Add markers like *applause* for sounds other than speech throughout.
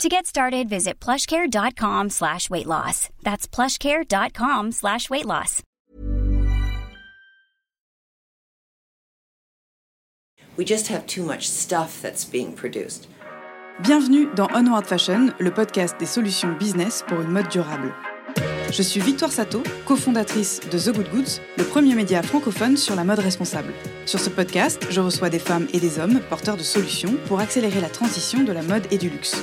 To get started, visit plushcare.com slash weight loss. That's plushcare.com slash weight loss. We just have too much stuff that's being produced. Bienvenue dans Onward Fashion, le podcast des solutions business pour une mode durable. Je suis Victoire Sato, cofondatrice de The Good Goods, le premier média francophone sur la mode responsable. Sur ce podcast, je reçois des femmes et des hommes porteurs de solutions pour accélérer la transition de la mode et du luxe.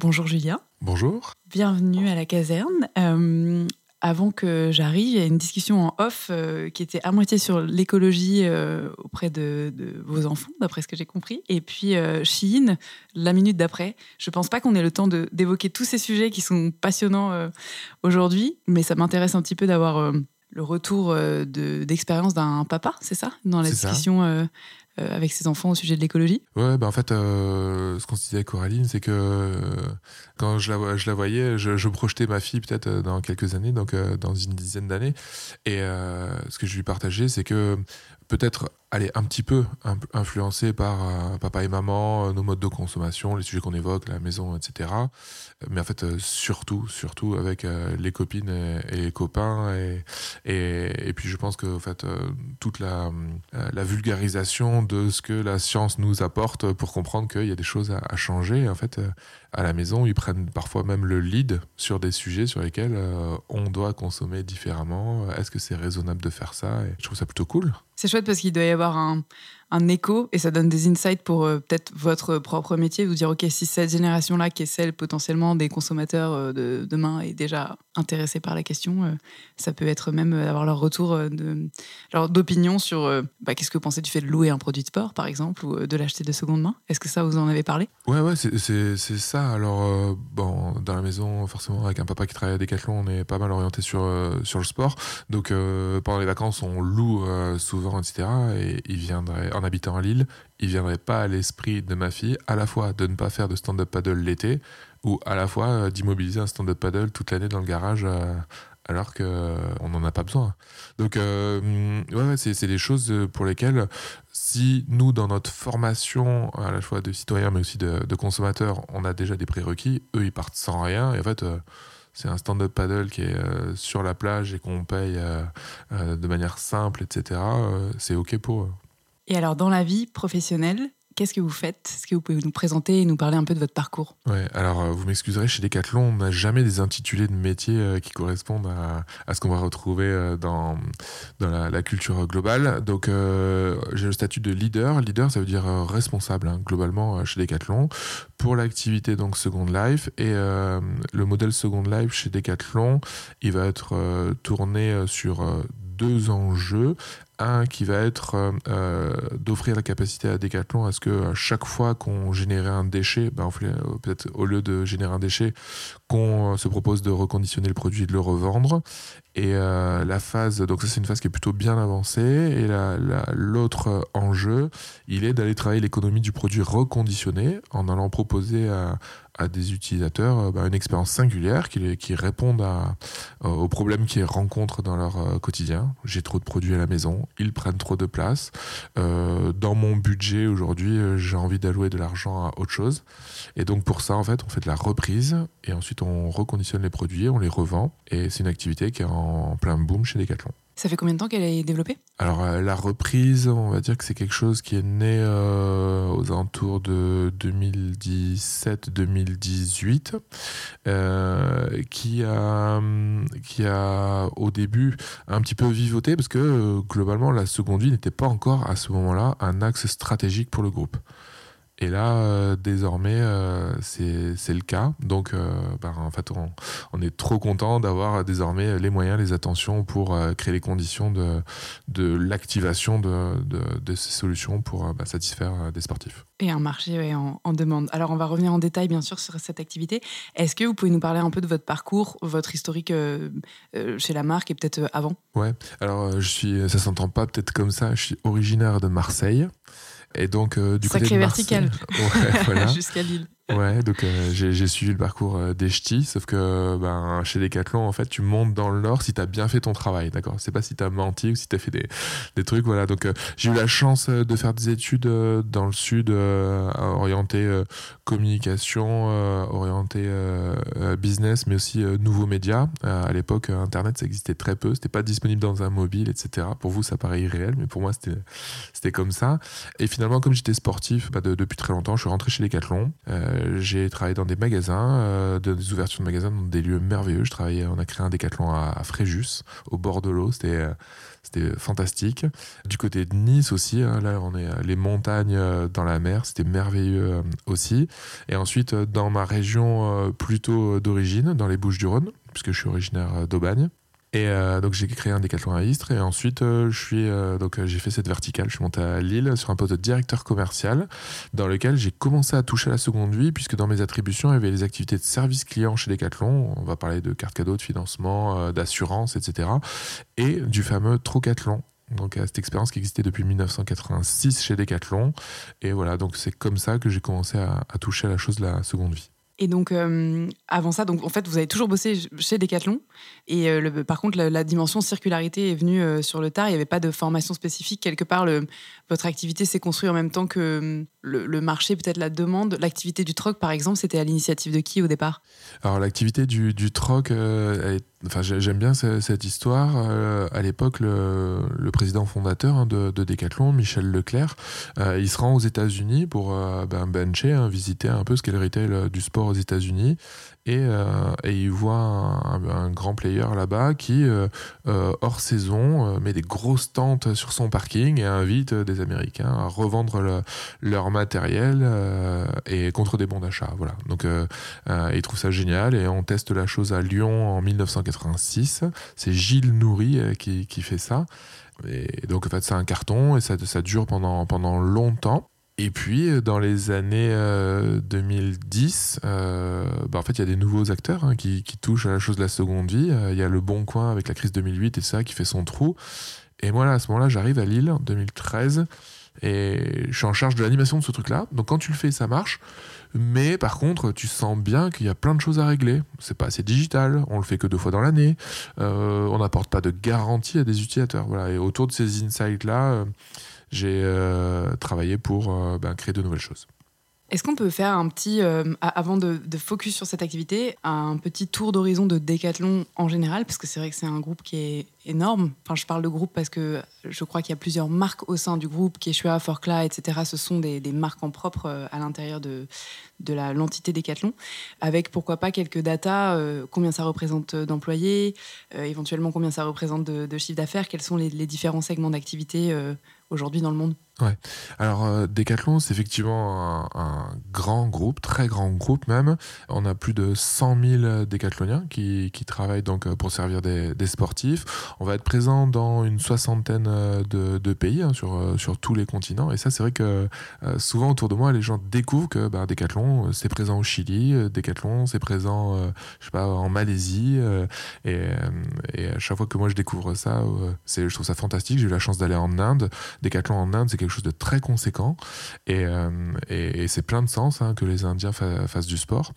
Bonjour Julia. Bonjour. Bienvenue à la caserne. Euh, avant que j'arrive, il y a une discussion en off euh, qui était à moitié sur l'écologie euh, auprès de, de, vos enfants, d'après ce que j'ai compris. Et puis Chine, la minute d'après. Je pense pas qu'on ait le temps d'évoquer tous ces sujets qui sont passionnants aujourd'hui, mais ça m'intéresse un petit peu d'avoir le retour d'expérience d'un papa, c'est ça? Dans la discussion avec ses enfants au sujet de l'écologie Ouais, bah en fait, euh, ce qu'on se disait avec Coraline, c'est que euh, quand je la, voyais, je, je projetais ma fille peut-être euh, dans quelques années, donc euh, dans une dizaine d'années. Et ce que je lui partageais, c'est que peut-être aller un petit peu influencé par euh, papa et maman, euh, nos modes de consommation, les sujets qu'on évoque, la maison, etc. Mais en fait, euh, surtout, surtout avec les copines et, les copains. Et, et, puis, je pense que en fait, toute la, la, vulgarisation de ce que la science nous apporte pour comprendre qu'il y a des choses à, changer. En fait, à la maison, ils prennent parfois même le lead sur des sujets sur lesquels on doit consommer différemment. Est-ce que c'est raisonnable de faire ça? Je trouve ça plutôt cool. C'est chouette parce qu'il doit y avoir un, un écho et ça donne des insights pour euh, peut-être votre propre métier, vous dire, OK, si cette génération-là, qui est celle potentiellement des consommateurs euh, de demain, est déjà intéressée par la question, euh, ça peut être même avoir leur retour d'opinion sur bah, qu'est-ce que vous pensez du fait de louer un produit de sport, par exemple, ou de l'acheter de seconde main? Est-ce que ça, vous en avez parlé? Ouais, ouais, c'est ça. Alors, bon, dans la maison, forcément, avec un papa qui travaille à Decathlon, on est pas mal orienté sur, sur le sport. Donc, pendant les vacances, on loue souvent, etc. Et il viendrait en habitant à Lille, il viendrait pas à l'esprit de ma fille à la fois de ne pas faire de stand-up paddle l'été ou à la fois euh, d'immobiliser un stand-up paddle toute l'année dans le garage euh, alors qu'on euh, n'en a pas besoin. Donc, ouais, c'est des choses pour lesquelles, si nous, dans notre formation, à la fois de citoyens mais aussi de, de consommateurs, on a déjà des prérequis, eux, ils partent sans rien. Et en fait, c'est un stand-up paddle qui est sur la plage et qu'on paye de manière simple, etc. c'est OK pour eux. Et alors, dans la vie professionnelle, qu'est-ce que vous faites? Est-ce que vous pouvez nous présenter et nous parler un peu de votre parcours? Ouais, alors euh, vous m'excuserez, chez Decathlon, on n'a jamais des intitulés de métiers euh, qui correspondent à, à ce qu'on va retrouver euh, dans, dans la, culture globale. Donc j'ai le statut de leader. Leader, ça veut dire responsable, hein, globalement, chez Decathlon, pour l'activité donc Second Life. Et le modèle Second Life chez Decathlon, il va être tourné sur deux enjeux un qui va être euh, d'offrir la capacité à Decathlon à ce que à chaque fois qu'on générait un déchet, ben, peut-être au lieu de générer un déchet, qu'on se propose de reconditionner le produit et de le revendre. Et euh, la phase, donc ça c'est une phase qui est plutôt bien avancée. Et l'autre enjeu, il est d'aller travailler l'économie du produit reconditionné en allant proposer à, à des utilisateurs bah, une expérience singulière qui, qui répondent à, aux problèmes qu'ils rencontrent dans leur euh, quotidien. J'ai trop de produits à la maison, ils prennent trop de place. Euh, dans mon budget aujourd'hui, euh, j'ai envie d'allouer de l'argent à autre chose. Et donc pour ça, en fait, on fait de la reprise et ensuite on reconditionne les produits, on les revend. Et c'est une activité qui est en plein boom chez Decathlon. Ça fait combien de temps qu'elle est développée? Alors euh, la reprise, on va dire que c'est quelque chose qui est né euh, aux alentours de 2017-2018, euh, qui a qui a au début un petit peu vivoté parce que globalement la seconde vie n'était pas encore à ce moment-là un axe stratégique pour le groupe. Et là, euh, désormais, euh, c'est le cas. Donc, euh, ben, en fait, on, on, est trop content d'avoir désormais les moyens, les attentions pour créer les conditions de, de l'activation de, de, de, ces solutions pour ben, satisfaire des sportifs. Et un marché en, en, demande. Alors, on va revenir en détail, bien sûr, sur cette activité. Est-ce que vous pouvez nous parler un peu de votre parcours, votre historique chez la marque et peut-être avant? Ouais. Alors, je suis, ça s'entend pas peut-être comme ça. Je suis originaire de Marseille. Et donc, euh, du Sacré côté de vertical. Ouais, *laughs* voilà. Jusqu'à Lille. Ouais, donc euh, j'ai suivi le parcours euh, des ch'tis, sauf que ben, chez Decathlon, en fait, tu montes dans le Nord si tu as bien fait ton travail, d'accord? C'est pas si tu as menti ou si tu as fait des, des, trucs, voilà. Donc euh, j'ai eu la chance de faire des études dans le Sud, orientées communication, orientées business, mais aussi nouveaux médias. à l'époque, Internet, ça existait très peu, c'était pas disponible dans un mobile, etc. Pour vous, ça paraît irréel, mais pour moi, c'était comme ça. Et finalement, comme j'étais sportif bah, depuis très longtemps, je suis rentré chez Decathlon. Euh, j'ai travaillé dans des magasins, euh, des ouvertures de magasins dans des lieux merveilleux. Je travaillais, on a créé un décathlon à, Fréjus, au bord de l'eau. C'était euh, fantastique. Du côté de Nice aussi, hein, là on est les montagnes dans la mer, c'était merveilleux aussi. Et ensuite dans ma région plutôt d'origine, dans les Bouches-du-Rhône, puisque je suis originaire d'Aubagne, et euh, donc j'ai créé un décathlon à Istres et ensuite euh, je suis euh, donc j'ai fait cette verticale. Je suis monté à Lille sur un poste de directeur commercial dans lequel j'ai commencé à toucher la seconde vie puisque dans mes attributions il y avait les activités de service client chez Decathlon. On va parler de cartes cadeaux, de financement, d'assurance, etc. Et du fameux Trocathlon donc cette expérience qui existait depuis 1986 chez Decathlon. Et voilà, donc c'est comme ça que j'ai commencé à, à toucher à la chose de la seconde vie. Et donc, euh, avant ça, en fait, vous avez toujours bossé chez Decathlon. Et euh, par contre, la, dimension circularité est venue euh, sur le tard. Il n'y avait pas de formation spécifique. Quelque part, le, votre activité s'est construite en même temps que le, marché, peut-être la demande? L'activité du troc, par exemple, c'était à l'initiative de qui au départ? Alors, l'activité du, troc, enfin, j'aime bien cette, histoire. à l'époque, le, président fondateur hein, de, de, Decathlon, Michel Leclerc, il se rend aux États-Unis pour ben, bencher, hein, visiter un peu ce qu'est le retail du sport aux États-Unis et, euh, il voit un, grand player là-bas qui, euh, euh, hors saison, met des grosses tentes sur son parking et invite des Américains à revendre leur matériel et contre des bons d'achat. Voilà. Donc, il trouve ça génial et on teste la chose à Lyon en 1986. C'est Gilles Nourri qui, fait ça. Et donc, en fait, c'est un carton et ça, ça dure pendant, pendant longtemps. Et puis, euh, dans les années 2010, euh, euh, bah, en fait, il y a des nouveaux acteurs hein, qui, touchent à la chose de la seconde vie. Il y a Le Bon Coin avec la crise 2008 et ça qui fait son trou. Et moi, là, à ce moment-là, j'arrive à Lille en 2013 et je suis en charge de l'animation de ce truc-là. Donc, quand tu le fais, ça marche. Mais par contre, tu sens bien qu'il y a plein de choses à régler. C'est pas assez digital, on le fait que deux fois dans l'année. on n'apporte pas de garantie à des utilisateurs. Voilà. Et autour de ces insights-là, j'ai euh, travaillé pour euh, ben, créer de nouvelles choses. Est-ce qu'on peut faire un petit, euh, avant de, focus sur cette activité, un petit tour d'horizon de Decathlon en général? Parce que c'est vrai que c'est un groupe qui est énorme. Enfin, je parle de groupe parce que je crois qu'il y a plusieurs marques au sein du groupe, Keshua, Forclaz, etc. Ce sont des, marques en propre à l'intérieur de, de l'entité Decathlon, avec pourquoi pas quelques datas, combien ça représente d'employés, éventuellement combien ça représente de, chiffre d'affaires, quels sont les différents segments d'activité aujourd'hui dans le monde? Alors euh, Decathlon, c'est effectivement un, grand groupe, très grand groupe même. On a plus de 100 000 décathloniens qui, qui travaillent donc euh, pour servir des, sportifs. On va être présent dans une soixantaine euh, de, pays hein, sur, sur tous les continents. Et ça, c'est vrai que souvent autour de moi, les gens découvrent que bah, Decathlon, c'est présent au Chili, Decathlon, c'est présent, je sais pas, en Malaisie. et, à chaque fois que moi je découvre ça, je trouve ça fantastique. J'ai eu la chance d'aller en Inde, Decathlon en Inde, c'est quelque chose de très conséquent. Et, et, c'est plein de sens hein, que les Indiens fassent du sport.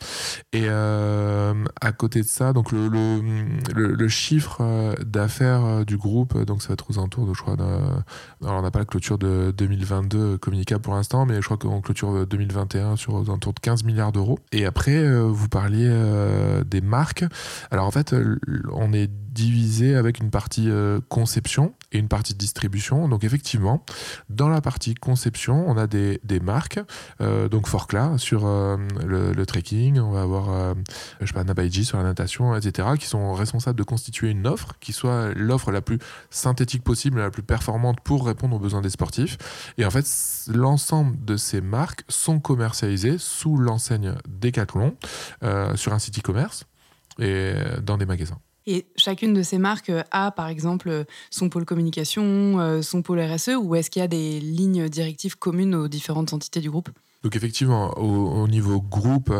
Et à côté de ça, donc le, chiffre d'affaires du groupe, donc ça va être aux alentours de, je crois, alors on n'a pas la clôture de 2022 communicable pour l'instant, mais je crois qu'on clôture 2021 sur aux alentours de 15 milliards d'euros. Et après, vous parliez des marques. Alors en fait, on est divisé avec une partie euh, conception et une partie distribution. Donc effectivement, dans la partie conception, on a des, marques, euh, donc Forcla sur euh, le, trekking, on va avoir, je sais pas, Nabaiji sur la natation, etc., qui sont responsables de constituer une offre qui soit l'offre la plus synthétique possible, la plus performante pour répondre aux besoins des sportifs. Et en fait, l'ensemble de ces marques sont commercialisées sous l'enseigne Decathlon sur un site e-commerce et dans des magasins. Et chacune de ces marques a, par exemple, son pôle communication, euh, son pôle RSE, ou est-ce qu'il y a des lignes directives communes aux différentes entités du groupe? Donc effectivement, au, niveau groupe,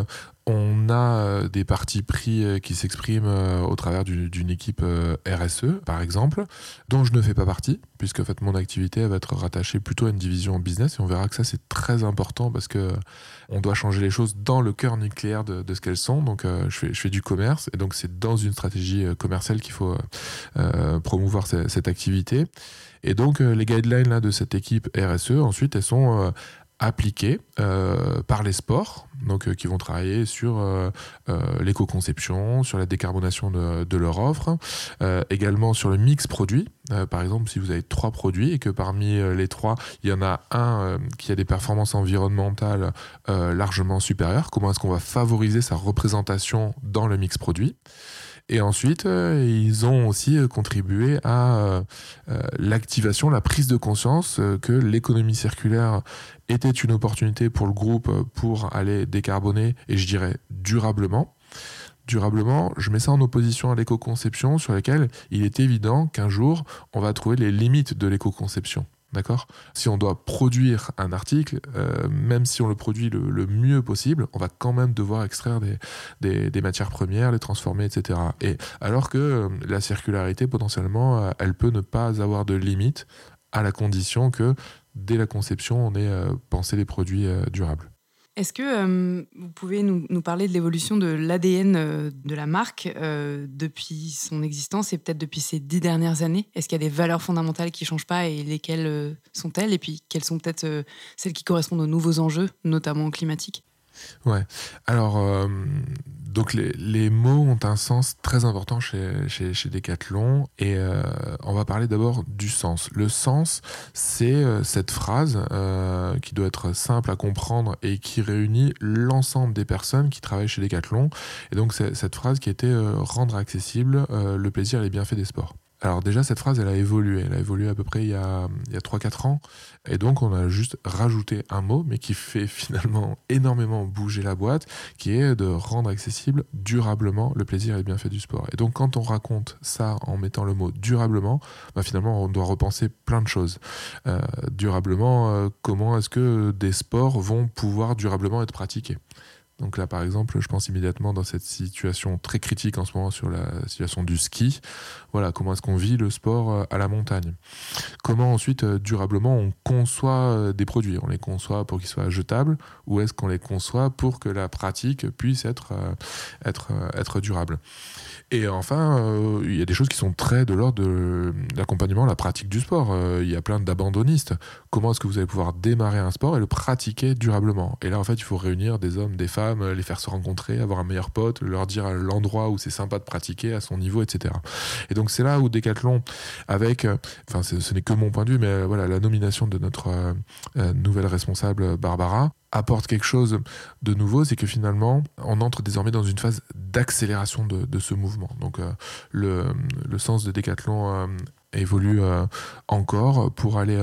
on a euh, des partis pris euh, qui s'expriment euh, au travers d'une équipe RSE, par exemple, dont je ne fais pas partie, puisque en fait, mon activité va être rattachée plutôt à une division business, et on verra que ça c'est très important parce que on doit changer les choses dans le cœur nucléaire de, ce qu'elles sont. Donc je, fais, je fais du commerce, et donc c'est dans une stratégie commerciale qu'il faut promouvoir cette, activité. Et donc les guidelines là, de cette équipe RSE, ensuite, elles sont appliqués euh, par les sports, donc euh, qui vont travailler sur euh, l'éco-conception, sur la décarbonation de, leur offre, également sur le mix produit. par exemple, si vous avez trois produits et que parmi les trois, il y en a un qui a des performances environnementales largement supérieures, comment est-ce qu'on va favoriser sa représentation dans le mix produit? Et ensuite, euh, ils ont aussi euh, contribué à euh, l'activation, la prise de conscience que l'économie circulaire était une opportunité pour le groupe pour aller décarboner, et je dirais durablement durablement, je mets ça en opposition à l'éco-conception sur laquelle il est évident qu'un jour, on va trouver les limites de l'éco-conception. D'accord? Si on doit produire un article, euh, même si on le produit le, mieux possible, on va quand même devoir extraire des, des, matières premières, les transformer, etc. Et alors que euh, la circularité, potentiellement, euh, elle peut ne pas avoir de limite à la condition que dès la conception, on ait pensé les produits durables. Est-ce que euh, vous pouvez nous, parler de l'évolution de l'ADN euh, de la marque euh, depuis son existence et peut-être depuis ces dix dernières années? Est-ce qu'il y a des valeurs fondamentales qui ne changent pas et lesquelles sont-elles? Et puis quelles sont peut-être celles qui correspondent aux nouveaux enjeux, notamment climatiques? Ouais. Alors, donc les, mots ont un sens très important chez, chez, chez Decathlon et euh, on va parler d'abord du sens. Le sens, c'est euh, cette phrase euh, qui doit être simple à comprendre et qui réunit l'ensemble des personnes qui travaillent chez Decathlon. Et donc c'est cette phrase qui était rendre accessible le plaisir et les bienfaits des sports. Alors déjà, cette phrase, elle a évolué. Elle a évolué à peu près il y a, il y a 3-4 ans. Et donc, on a juste rajouté un mot, mais qui fait *laughs* finalement énormément bouger la boîte, qui est de rendre accessible durablement le plaisir et le bienfait du sport. Et donc, quand on raconte ça en mettant le mot durablement, bah, finalement, on doit repenser plein de choses. Euh, durablement, euh, comment est-ce que des sports vont pouvoir durablement être pratiqués? Donc là, par exemple, je pense immédiatement dans cette situation très critique en ce moment sur la situation du ski. Voilà, comment est-ce qu'on vit le sport euh, à la montagne? Comment ensuite, euh, durablement, on conçoit euh, des produits? On les conçoit pour qu'ils soient jetables ou est-ce qu'on les conçoit pour que la pratique puisse être, être, être durable? Et enfin, il y a des choses qui sont très de l'ordre de l'accompagnement, la pratique du sport. Il y a plein d'abandonnistes. Comment est-ce que vous allez pouvoir démarrer un sport et le pratiquer durablement? Et là, en fait, il faut réunir des hommes, des femmes, les faire se rencontrer, avoir un meilleur pote, leur dire l'endroit où c'est sympa de pratiquer, à son niveau, etc. Et donc, c'est là où Decathlon, avec, euh, enfin, ce n'est que mon point de vue, mais voilà, la nomination de notre nouvelle responsable, Barbara, apporte quelque chose de nouveau, c'est que finalement, on entre désormais dans une phase d'accélération de, ce mouvement. Donc euh, le, sens de Décathlon euh, évolue euh, encore pour aller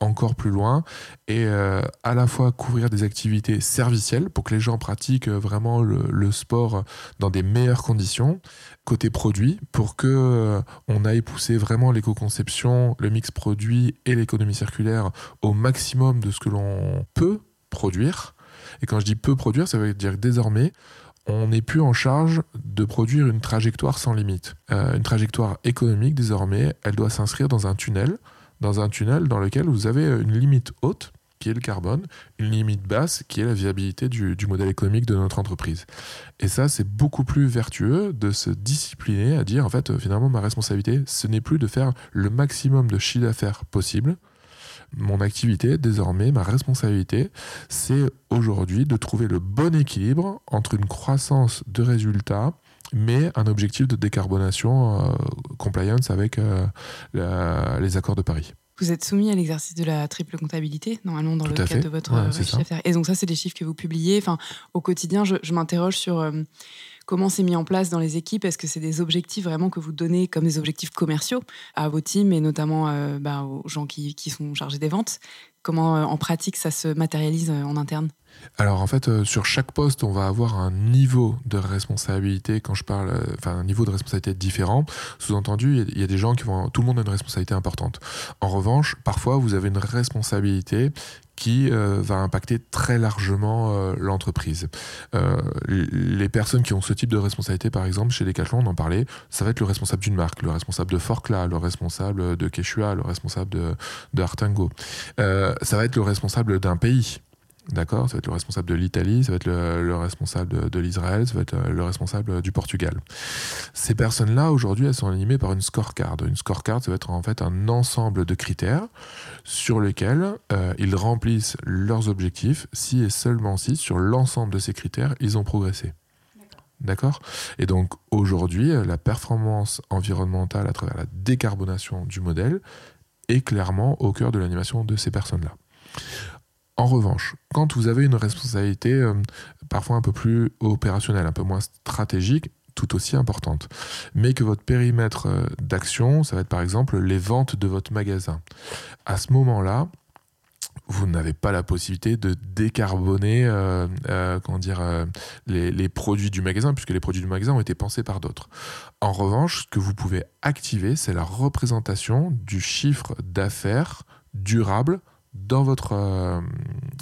encore plus loin et à la fois couvrir des activités servicielles pour que les gens pratiquent vraiment le, le sport dans des meilleures conditions côté produit pour que on aille pousser vraiment l'éco-conception, le mix produit et l'économie circulaire au maximum de ce que l'on peut produire. Et quand je dis peu produire, ça veut dire que désormais, on n'est plus en charge de produire une trajectoire sans limite. Euh, une trajectoire économique, désormais, elle doit s'inscrire dans un tunnel dans un tunnel dans lequel vous avez une limite haute qui est le carbone, une limite basse qui est la viabilité du, modèle économique de notre entreprise. Et ça, c'est beaucoup plus vertueux de se discipliner à dire, en fait, finalement, ma responsabilité, ce n'est plus de faire le maximum de chiffre d'affaires possible. Mon activité, désormais, ma responsabilité, c'est aujourd'hui de trouver le bon équilibre entre une croissance de résultats mais un objectif de décarbonation euh, compliance avec euh, les accords de Paris. Vous êtes soumis à l'exercice de la triple comptabilité, normalement, dans le cadre de votre ouais, chiffre d'affaires. Et donc, ça, c'est des chiffres que vous publiez. Enfin, au quotidien, je, m'interroge sur euh, comment c'est mis en place dans les équipes? Est-ce que c'est des objectifs vraiment que vous donnez comme des objectifs commerciaux à vos teams et notamment euh, bah, aux gens qui, qui, sont chargés des ventes? Comment, euh, en pratique, ça se matérialise en interne? Alors en fait, sur chaque poste, on va avoir un niveau de responsabilité. Quand je parle, enfin un niveau de responsabilité différent. Sous-entendu, il y, a des gens qui vont, tout le monde a une responsabilité importante. En revanche, parfois, vous avez une responsabilité qui euh, va impacter très largement euh, l'entreprise. Euh, les personnes qui ont ce type de responsabilité, par exemple, chez Decathlon, on en parlait, ça va être le responsable d'une marque, le responsable de Forcla, le responsable de Quechua, le responsable de, de ça va être le responsable d'un pays. D'accord Ça va être le responsable de l'Italie, ça va être le, responsable de, l'Israël, ça va être le responsable du Portugal. Ces personnes-là, aujourd'hui, elles sont animées par une scorecard. Une scorecard, ça va être en fait un ensemble de critères sur lesquels euh, ils remplissent leurs objectifs si et seulement si, sur l'ensemble de ces critères, ils ont progressé. D'accord? Et donc aujourd'hui, la performance environnementale à travers la décarbonation du modèle est clairement au cœur de l'animation de ces personnes-là. En revanche, quand vous avez une responsabilité euh, parfois un peu plus opérationnelle, un peu moins stratégique, tout aussi importante, mais que votre périmètre euh, d'action, ça va être par exemple les ventes de votre magasin. À ce moment-là, vous n'avez pas la possibilité de décarboner euh, dire, les, les, produits du magasin, puisque les produits du magasin ont été pensés par d'autres. En revanche, ce que vous pouvez activer, c'est la représentation du chiffre d'affaires durable dans votre, euh,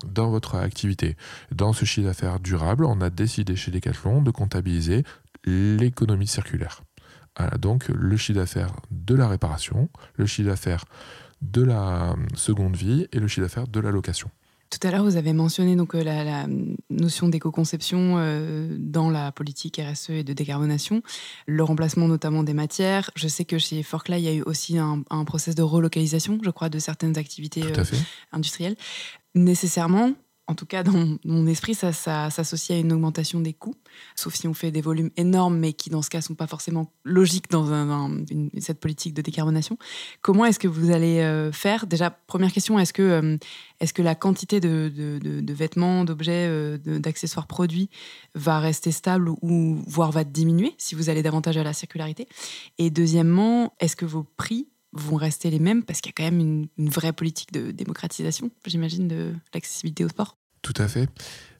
dans votre activité. Dans ce chiffre d'affaires durable, on a décidé chez Decathlon de comptabiliser l'économie circulaire. donc le chiffre d'affaires de la réparation, le chiffre d'affaires de la seconde vie et le chiffre d'affaires de la location. Tout à l'heure, vous avez mentionné donc euh, la, notion d'éco-conception euh, dans la politique RSE et de décarbonation, le remplacement notamment des matières. Je sais que chez Forclay, il y a eu aussi un, un process de relocalisation, je crois, de certaines activités euh, industrielles. Nécessairement, en tout cas dans mon esprit, ça, s'associe à une augmentation des coûts, sauf si on fait des volumes énormes, mais qui dans ce cas sont pas forcément logiques dans cette politique de décarbonation. Comment est-ce que vous allez euh, faire? Déjà, première question, est-ce que, euh, la quantité de, vêtements, d'objets, euh, d'accessoires produits va rester stable ou voire va diminuer si vous allez davantage à la circularité? Et deuxièmement, est-ce que vos prix vont rester les mêmes parce qu'il y a quand même une, vraie politique de démocratisation, j'imagine, de l'accessibilité au sport. Tout à fait.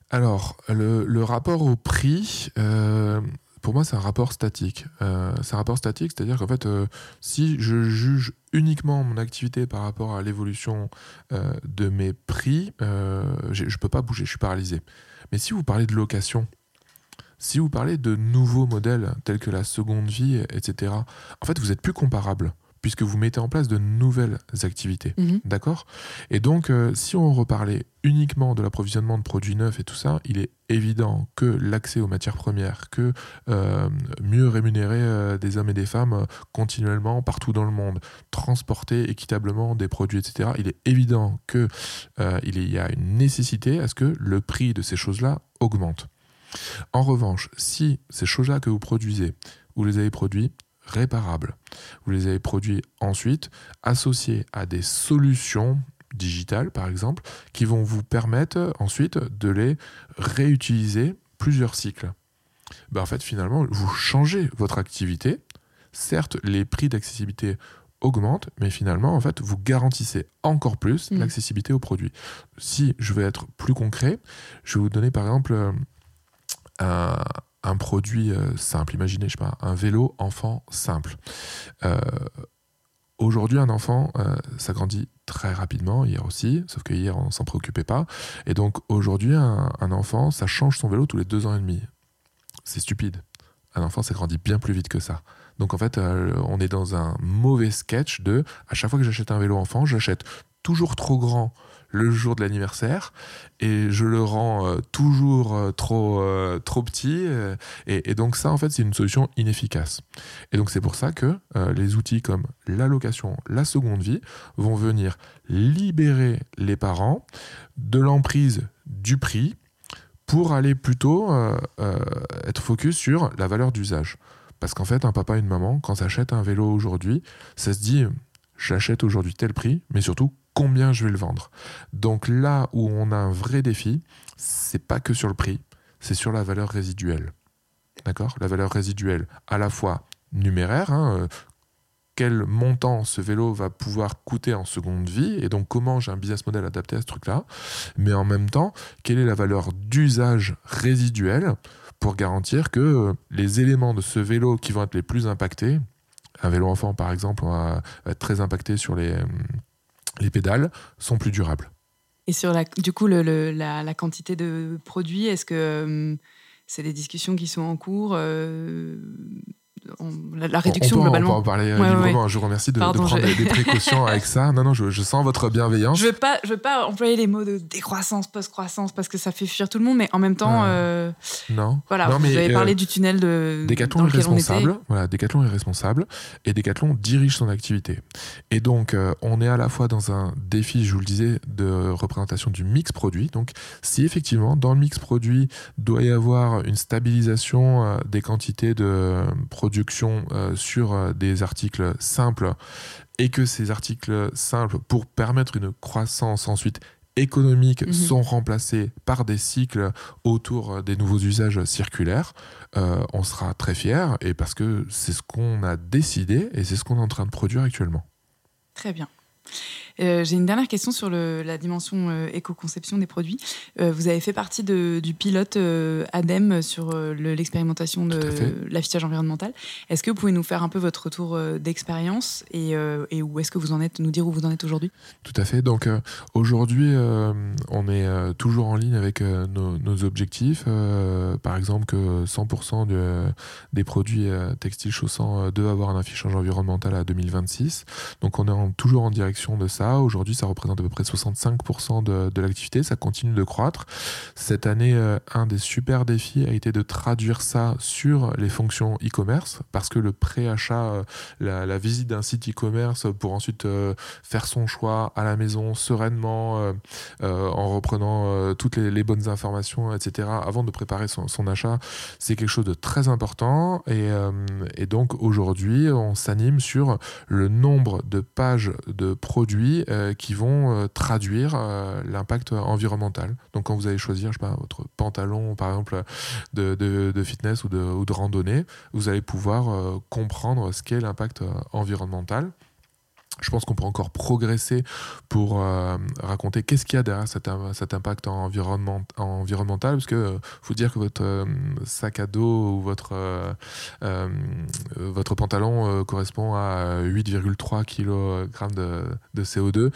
Alors, le, rapport au prix, euh, pour moi, c'est un rapport statique. Euh, c'est un rapport statique, c'est-à-dire qu'en fait, euh, si je juge uniquement mon activité par rapport à l'évolution de mes prix, je ne peux pas bouger, je suis paralysé. Mais si vous parlez de location, si vous parlez de nouveaux modèles tels que la seconde vie, etc., en fait, vous êtes plus comparable puisque vous mettez en place de nouvelles activités. Mhm. D'accord? Et donc, euh, si on reparlait uniquement de l'approvisionnement de produits neufs et tout ça, il est évident que l'accès aux matières premières, que euh, mieux rémunérer euh, des hommes et des femmes continuellement partout dans le monde, transporter équitablement des produits, etc., il est évident qu'il il y a une nécessité à ce que le prix de ces choses-là augmente. En revanche, si ces choses-là que vous produisez, vous les avez produits réparables. Vous les avez produits ensuite associés à des solutions digitales, par exemple, qui vont vous permettre ensuite de les réutiliser plusieurs cycles. Ben en fait, finalement, vous changez votre activité. Certes, les prix d'accessibilité augmentent, mais finalement, en fait, vous garantissez encore plus mmh. l'accessibilité aux produits. Si je veux être plus concret, je vais vous donner par exemple euh, un, un produit euh, simple. Imaginez, je sais pas, un vélo enfant simple. Euh, aujourd'hui, un enfant, euh, ça grandit très rapidement, hier aussi, sauf que hier, on s'en préoccupait pas. Et donc, aujourd'hui, un, enfant, ça change son vélo tous les deux ans et demi. C'est stupide. Un enfant, ça grandit bien plus vite que ça. Donc en fait, on est dans un mauvais sketch de à chaque fois que j'achète un vélo enfant, j'achète toujours trop grand le jour de l'anniversaire et je le rends euh, toujours euh, trop, euh, trop petit. Et, donc ça, en fait, c'est une solution inefficace. Et donc c'est pour ça que les outils comme l'allocation, la seconde vie vont venir libérer les parents de l'emprise du prix pour aller plutôt être focus sur la valeur d'usage. Parce qu'en fait, un papa et une maman, quand s'achètent un vélo aujourd'hui, ça se dit, j'achète aujourd'hui tel prix, mais surtout combien je vais le vendre. Donc là où on a un vrai défi, c'est pas que sur le prix, c'est sur la valeur résiduelle. D'accord? La valeur résiduelle à la fois numéraire, hein, euh, quel montant ce vélo va pouvoir coûter en seconde vie et donc comment j'ai un business model adapté à ce truc-là, mais en même temps, quelle est la valeur d'usage résiduelle pour garantir que euh, les éléments de ce vélo qui vont être les plus impactés, un vélo enfant par exemple va être très impacté sur les, euh, les pédales sont plus durables. Et sur la, du coup, la, quantité de produits, est-ce que euh, c'est des discussions qui sont en cours euh, la, réduction globalement. On peut en parler euh, librement. Je vous remercie de, prendre des, précautions avec ça. Non, non, je, sens votre bienveillance. Je ne veux, pas, je veux pas employer les mots de décroissance, post-croissance, parce que ça fait fuir tout le monde, mais en même temps, euh, non. Voilà, vous avez parlé euh, du tunnel de. Decathlon est responsable. Voilà, Decathlon est responsable et Decathlon dirige son activité. Et donc, on est à la fois dans un défi, je vous le disais, de représentation du mix produit. Donc, si effectivement, dans le mix produit, doit y avoir une stabilisation des quantités de produits euh, sur euh, des articles simples et que ces articles simples, pour permettre une croissance ensuite économique, mhm. sont remplacés par des cycles autour euh, des nouveaux usages circulaires, on sera très fiers et parce que c'est ce qu'on a décidé et c'est ce qu'on est en train de produire actuellement. Très bien. Euh, j'ai une dernière question sur la dimension euh, éco-conception des produits. Euh, vous avez fait partie du pilote ADEME sur l'expérimentation de l'affichage environnemental. Est-ce que vous pouvez nous faire un peu votre retour d'expérience et, où est-ce que vous en êtes, nous dire où vous en êtes aujourd'hui? Tout à fait. Donc aujourd'hui, on est toujours en ligne avec nos, objectifs. par exemple, que 100% des produits textiles chaussants doivent avoir un affichage environnemental à 2026. Donc on est toujours en direction de ça. Aujourd'hui, ça représente à peu près 65% de, l'activité. Ça continue de croître. Cette année, euh, un des super défis a été de traduire ça sur les fonctions e-commerce parce que le préachat, euh, la, visite d'un site e-commerce pour ensuite euh, faire son choix à la maison sereinement en reprenant toutes les, bonnes informations, etc. avant de préparer son, achat, c'est quelque chose de très important. Et, et donc aujourd'hui, on s'anime sur le nombre de pages de produits euh, qui vont euh, traduire euh, l'impact environnemental. Donc quand vous allez choisir, je votre pantalon par exemple de, fitness ou de, randonnée, vous allez pouvoir comprendre ce qu'est l'impact environnemental. Je pense qu'on peut encore progresser pour euh, raconter qu'est-ce qu'il y a derrière cet, impact environnement, environnemental, parce que euh, faut dire que votre euh, sac à dos ou votre, votre pantalon correspond à 8,3 kg de, de, CO2.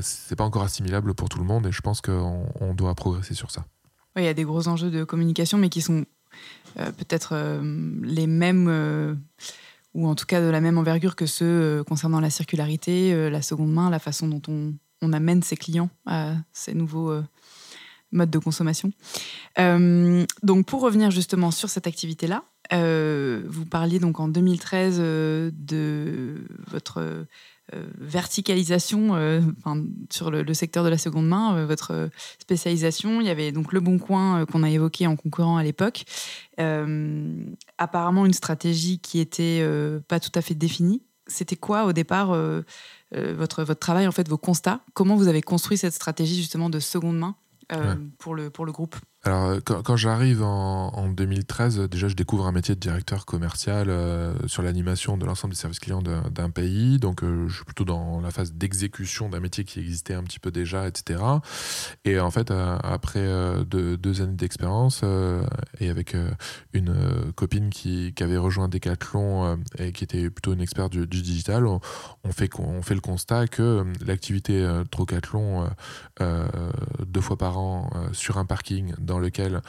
c'est pas encore assimilable pour tout le monde et je pense qu'on on doit progresser sur ça. Oui, il y a des gros enjeux de communication, mais qui sont peut-être les mêmes ou en tout cas de la même envergure que ceux euh, concernant la circularité, euh, la seconde main, la façon dont on, amène ses clients à ces nouveaux euh, modes de consommation. donc pour revenir justement sur cette activité-là, vous parliez donc en 2013 de votre verticalisation euh, sur le, secteur de la seconde main, euh, votre spécialisation. Il y avait donc le Bon Coin qu'on a évoqué en concurrent à l'époque. apparemment une stratégie qui était pas tout à fait définie. C'était quoi au départ votre, votre travail, en fait, vos constats? Comment vous avez construit cette stratégie justement de seconde main pour, le, pour le groupe? Alors, euh, quand, j'arrive en, 2013, déjà, je découvre un métier de directeur commercial euh, sur l'animation de l'ensemble des services clients d'un pays. Donc, euh, je suis plutôt dans la phase d'exécution d'un métier qui existait un petit peu déjà, etc. Et en fait, après deux, années d'expérience et avec une copine qui, avait rejoint Decathlon et qui était plutôt une experte du, digital, on, fait, on fait le constat que l'activité Trocathlon, deux fois par an sur un parking, dans dans lequel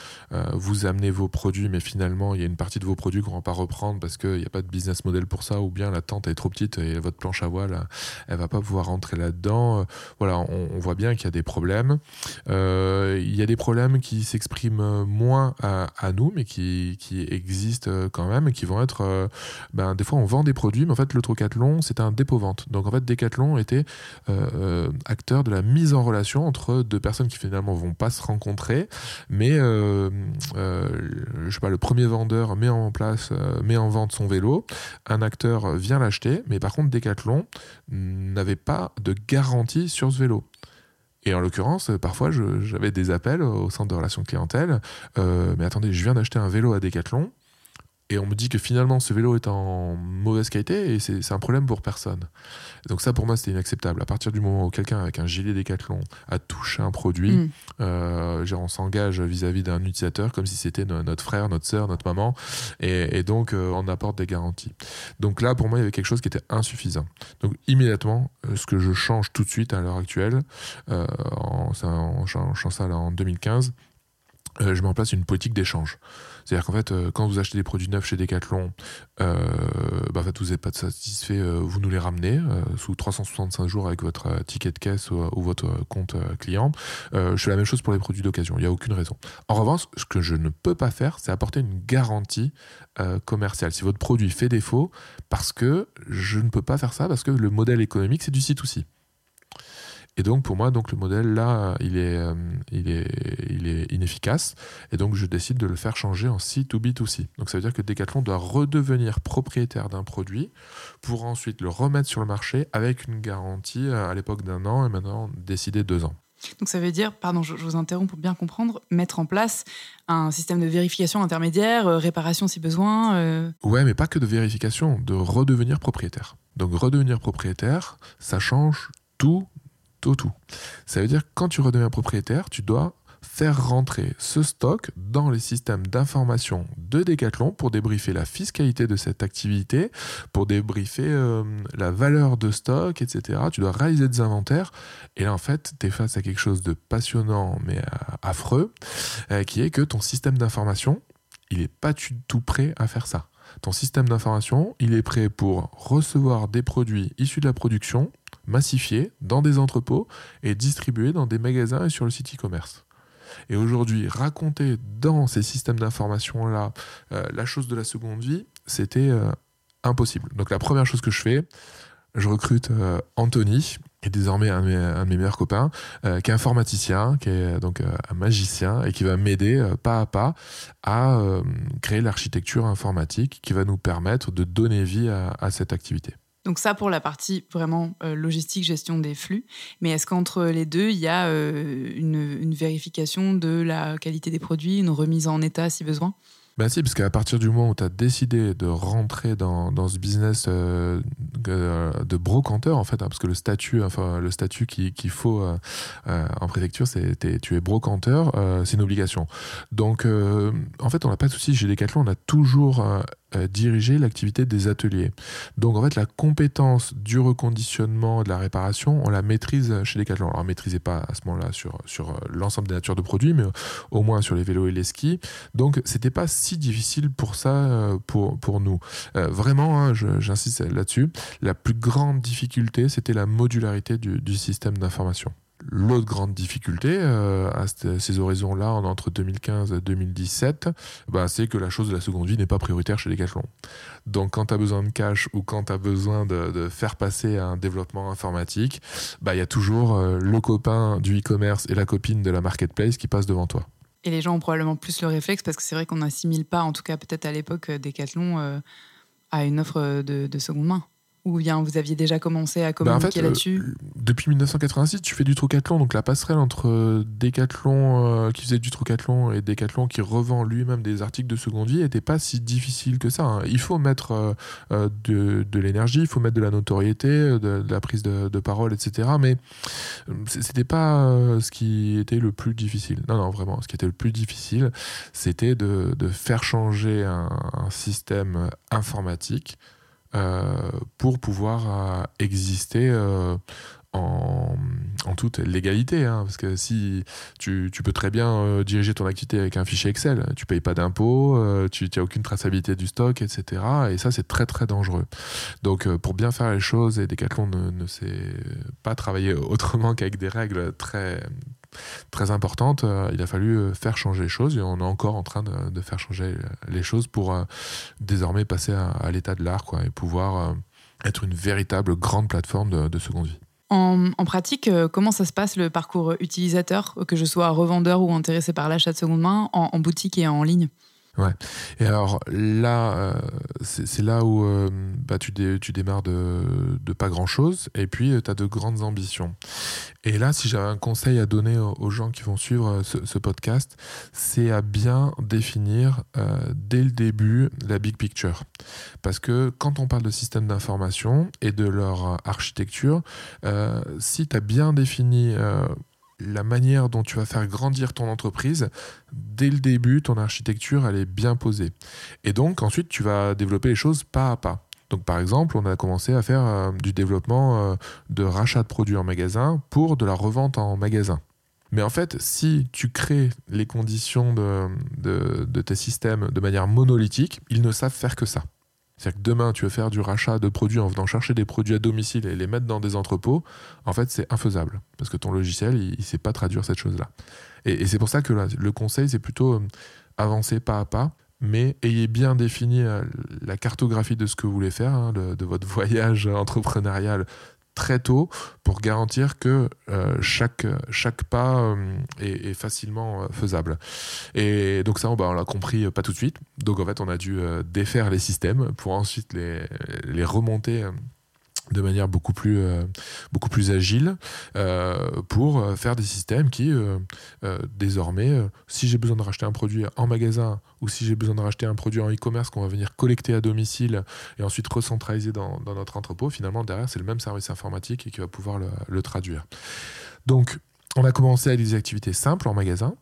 vous amenez vos produits, mais finalement, il y a une partie de vos produits qu'on ne va pas reprendre parce qu'il n'y a pas de business model pour ça, ou bien la tente est trop petite et votre planche à voile, elle va pas pouvoir rentrer là-dedans. Voilà, on, voit bien qu'il y a des problèmes. il y a des problèmes qui s'expriment moins à, nous, mais qui, existent quand même, et qui vont être, ben, des fois, on vend des produits, mais en fait, le Trocathlon, c'est un dépôt-vente. Donc, en fait, Decathlon était acteur de la mise en relation entre deux personnes qui finalement vont pas se rencontrer, mais euh, euh, sais le premier vendeur met en place, euh, met en vente son vélo, un acteur vient l'acheter, mais par contre Decathlon n'avait pas de garantie sur ce vélo. Et en l'occurrence, parfois, j'avais des appels au centre de relations clientèle. mais attendez, je viens d'acheter un vélo à Decathlon et on me dit que finalement ce vélo est en mauvaise qualité et c'est un problème pour personne. Donc ça pour moi c'était inacceptable. À partir du moment où quelqu'un avec un gilet Décathlon a touché un produit, mm. euh, on s'engage vis-à-vis d'un utilisateur comme si c'était notre frère, notre soeur, notre maman et, donc euh, on apporte des garanties. Donc là pour moi il y avait quelque chose qui était insuffisant. Donc immédiatement euh, ce que je change tout de suite à l'heure actuelle, en, en, là, en 2015, je mets en place une politique d'échange. C'est-à-dire qu'en fait, euh, quand vous achetez des produits neufs chez Decathlon, euh, bah, en fait, vous n'êtes pas satisfait, euh, vous nous les ramenez sous 365 jours avec votre ticket de caisse ou, votre compte client. je fais la même chose pour les produits d'occasion. Il n'y a aucune raison. En revanche, ce que je ne peux pas faire, c'est apporter une garantie commerciale. Si votre produit fait défaut, parce que je ne peux pas faire ça, parce que le modèle économique, c'est du C2C. Et donc pour moi, donc le modèle là, il est, euh, il est, il est inefficace. Et donc je décide de le faire changer en C2B2C. Donc ça veut dire que Decathlon doit redevenir propriétaire d'un produit pour ensuite le remettre sur le marché avec une garantie euh, à l'époque d'un an et maintenant décider deux ans. Donc ça veut dire, pardon, je, vous interromps pour bien comprendre, mettre en place un système de vérification intermédiaire, euh, réparation si besoin. Ouais, mais pas que de vérification, de redevenir propriétaire. Donc redevenir propriétaire, ça change tout tout. Ça veut dire que quand tu redeviens propriétaire, tu dois faire rentrer ce stock dans les systèmes d'information de Decathlon pour débriefer la fiscalité de cette activité, pour débriefer euh, la valeur de stock, etc. Tu dois réaliser des inventaires. Et là, en fait, tu es face à quelque chose de passionnant mais euh, affreux, euh, qui est que ton système d'information, il n'est pas du tout prêt à faire ça. Ton système d'information, il est prêt pour recevoir des produits issus de la production, massifiés dans des entrepôts et distribués dans des magasins et sur le site e-commerce. Et aujourd'hui, raconter dans ces systèmes d'information-là euh, la chose de la seconde vie, c'était euh, impossible. Donc la première chose que je fais, je recrute euh, Anthony, est désormais un de, mes, meilleurs copains, qui est informaticien, qui est donc un magicien et qui va m'aider pas à pas à créer l'architecture informatique qui va nous permettre de donner vie à cette activité. Donc ça pour la partie vraiment euh, logistique, gestion des flux. Mais est-ce qu'entre les deux, il y a euh, une, vérification de la qualité des produits, une remise en état si besoin? Ben si, parce qu'à partir du moment où tu as décidé de rentrer dans, dans ce business euh, de brocanteur, en fait, hein, parce que le statut, enfin, le statut qu'il faut en préfecture, c'est tu es brocanteur, c'est une obligation. Donc, en fait, on n'a pas de souci. Chez Decathlon, on a toujours euh, diriger l'activité des ateliers. Donc en fait, la compétence du reconditionnement, de la réparation, on la maîtrise chez Decathlon. Alors on ne maîtrisait pas à ce moment-là sur, sur euh, l'ensemble des natures de produits, mais au moins sur les vélos et les skis. Donc c'était pas si difficile pour ça, euh, pour, pour nous. vraiment, hein, j'insiste là-dessus, la plus grande difficulté, c'était la modularité du, du système d'information. L'autre grande difficulté euh, à ces horizons-là, entre 2015 et 2017, bah, c'est que la chose de la seconde vie n'est pas prioritaire chez Decathlon. Donc quand tu as besoin de cash ou quand tu as besoin de, faire passer un développement informatique, bah, il y a toujours euh, le copain du e-commerce et la copine de la marketplace qui passe devant toi. Et les gens ont probablement plus le réflexe parce que c'est vrai qu'on n'assimile pas, en tout cas peut-être à l'époque, Decathlon euh, à une offre de seconde main. Ou bien vous aviez déjà commencé à bah, communiquer là-dessus euh, Depuis 1986, tu fais du trocathlon. Donc la passerelle entre euh, Decathlon euh, qui faisait du trocathlon et Decathlon qui revend lui-même des articles de seconde vie n'était pas si difficile que ça. Hein. Il faut mettre de, de l'énergie, il faut mettre de la notoriété, de, la prise de, parole, etc. Mais c'était pas ce qui était le plus difficile. Non, non, vraiment. Ce qui était le plus difficile, c'était de, faire changer un, un système informatique euh, pour pouvoir euh, exister euh, en, toute légalité, hein, parce que si tu, peux très bien euh, diriger ton activité avec un fichier Excel, tu payes pas d'impôts, euh, tu n'as aucune traçabilité du stock, etc. Et ça, c'est très très dangereux. Donc, pour bien faire les choses, et Decathlon ne, ne sait pas travailler *laughs* autrement qu'avec des règles très très importantes, il a fallu faire changer les choses et on est encore en train de, faire changer les choses pour désormais passer à, l'état de l'art et pouvoir être une véritable grande plateforme de seconde vie. En, pratique, euh, comment ça se passe le parcours utilisateur, que je sois revendeur ou intéressé par l'achat de seconde main, en boutique et en ligne? Ouais. Et alors là, euh, c'est là où euh, bah, tu, démarres de, pas grand-chose et puis euh, tu as de grandes ambitions. Et là, si j'avais un conseil à donner aux, gens qui vont suivre ce, podcast, c'est à bien définir dès le début la big picture. Parce que quand on parle de système d'information et de leur architecture, si tu as bien défini la manière dont tu vas faire grandir ton entreprise, dès le début, ton architecture, elle est bien posée. Et donc, ensuite, tu vas développer les choses pas à pas. Donc, par exemple, on a commencé à faire euh, du développement euh, de rachat de produits en magasin pour de la revente en magasin. Mais en fait, si tu crées les conditions de tes systèmes de manière monolithique, ils ne savent faire que ça. C'est-à-dire que demain, tu veux faire du rachat de produits en venant chercher des produits à domicile et les mettre dans des entrepôts, en fait, c'est infaisable. Parce que ton logiciel, il ne sait pas traduire cette chose-là. Et, c'est pour ça que le conseil, c'est plutôt euh, avancer pas à pas, mais ayez bien défini euh, la cartographie de ce que vous voulez faire, hein, de votre *laughs* voyage entrepreneurial très tôt pour garantir que euh, chaque, chaque pas euh, est, facilement euh, faisable. Et donc ça, on, bah, on l'a compris pas tout de suite. Donc en fait, on a dû défaire les systèmes pour ensuite les, les remonter de manière beaucoup plus, euh, agile euh, pour euh, faire des systèmes qui, désormais, si j'ai besoin de racheter un produit en magasin ou si j'ai besoin de racheter un produit en e-commerce qu'on va venir collecter à domicile et ensuite recentraliser dans, notre entrepôt, finalement, derrière, c'est le même service informatique et qui va pouvoir le, le traduire. Donc, on a commencé avec des activités simples en magasin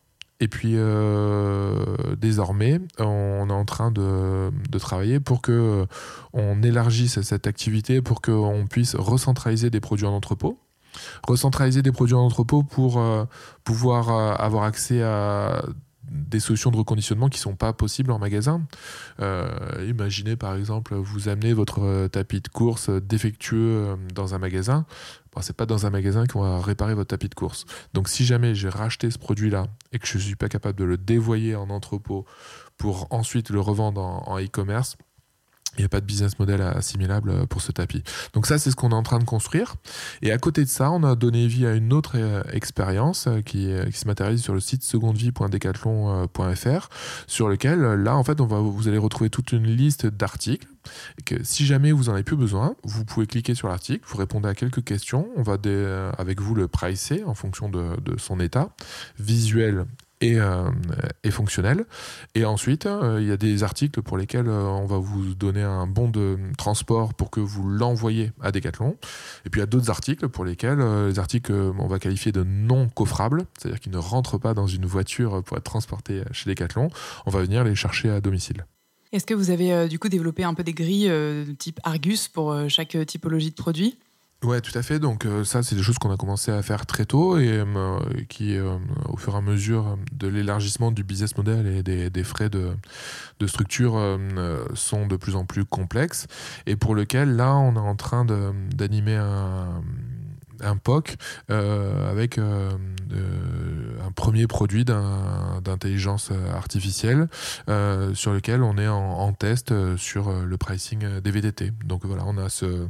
et puis euh, désormais, on est en train de, travailler pour que euh, on élargisse cette activité, pour qu'on puisse recentraliser des produits en entrepôt. Recentraliser des produits en entrepôt pour euh, pouvoir avoir accès à des solutions de reconditionnement qui ne sont pas possibles en magasin. imaginez par exemple, vous amenez votre tapis de course défectueux dans un magasin c'est pas dans un magasin qu'on va réparer votre tapis de course. Donc si jamais j'ai racheté ce produit-là et que je suis pas capable de le dévoyer en entrepôt pour ensuite le revendre en e-commerce, il n'y a pas de business model assimilable euh, pour ce tapis. Donc ça, c'est ce qu'on est en train de construire. Et à côté de ça, on a donné vie à une autre euh, expérience euh, qui, se matérialise sur le site secondevie.decathlon.fr, sur lequel, là, en fait, vous allez retrouver toute une liste d'articles. Si jamais vous en avez plus besoin, vous pouvez cliquer sur l'article, vous répondez à quelques questions, on va avec vous le pricer en fonction de son état visuel et, euh, et fonctionnel. Et ensuite, euh, il y a des articles pour lesquels euh, on va vous donner un bon de transport pour que vous l'envoyez à Decathlon. Et puis il y a d'autres articles pour lesquels les articles on va qualifier de non coffrables, c'est-à-dire qu'ils ne rentrent pas dans une voiture pour être transportés chez Decathlon. On va venir les chercher à domicile. Est-ce que vous avez du coup développé un peu des grilles type Argus pour chaque typologie de produit? Ouais, tout à fait. Donc euh, ça, c'est des choses qu'on a commencé à faire très tôt et euh, qui, euh, au fur et à mesure de l'élargissement du business model et des, des frais de, de structure, sont de plus en plus complexes et pour lequel là, on est en train d'animer un un POC euh, avec euh, un premier produit d'intelligence artificielle euh, sur lequel on est en, test sur le pricing des VDT. Donc voilà, on a ce,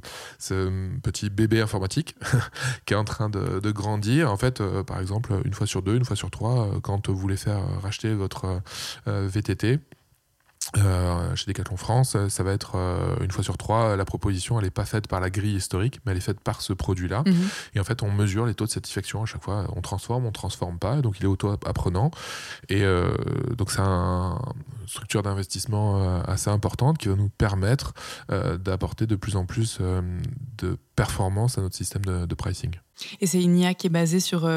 petit bébé informatique *laughs* qui est en train de grandir. En fait, par exemple, une fois sur deux, une fois sur trois, quand vous voulez faire racheter votre VTT, euh, chez Decathlon France, ça va être euh, une fois sur trois, la proposition elle n'est pas faite par la grille historique, mais elle est faite par ce produit-là. Mhm. Et en fait, on mesure les taux de satisfaction à chaque fois. On transforme, on transforme pas, donc il est auto-apprenant. Et euh, donc c'est une structure d'investissement assez importante qui va nous permettre d'apporter de plus en plus de performance à notre système de, pricing. Et c'est une IA qui est basée sur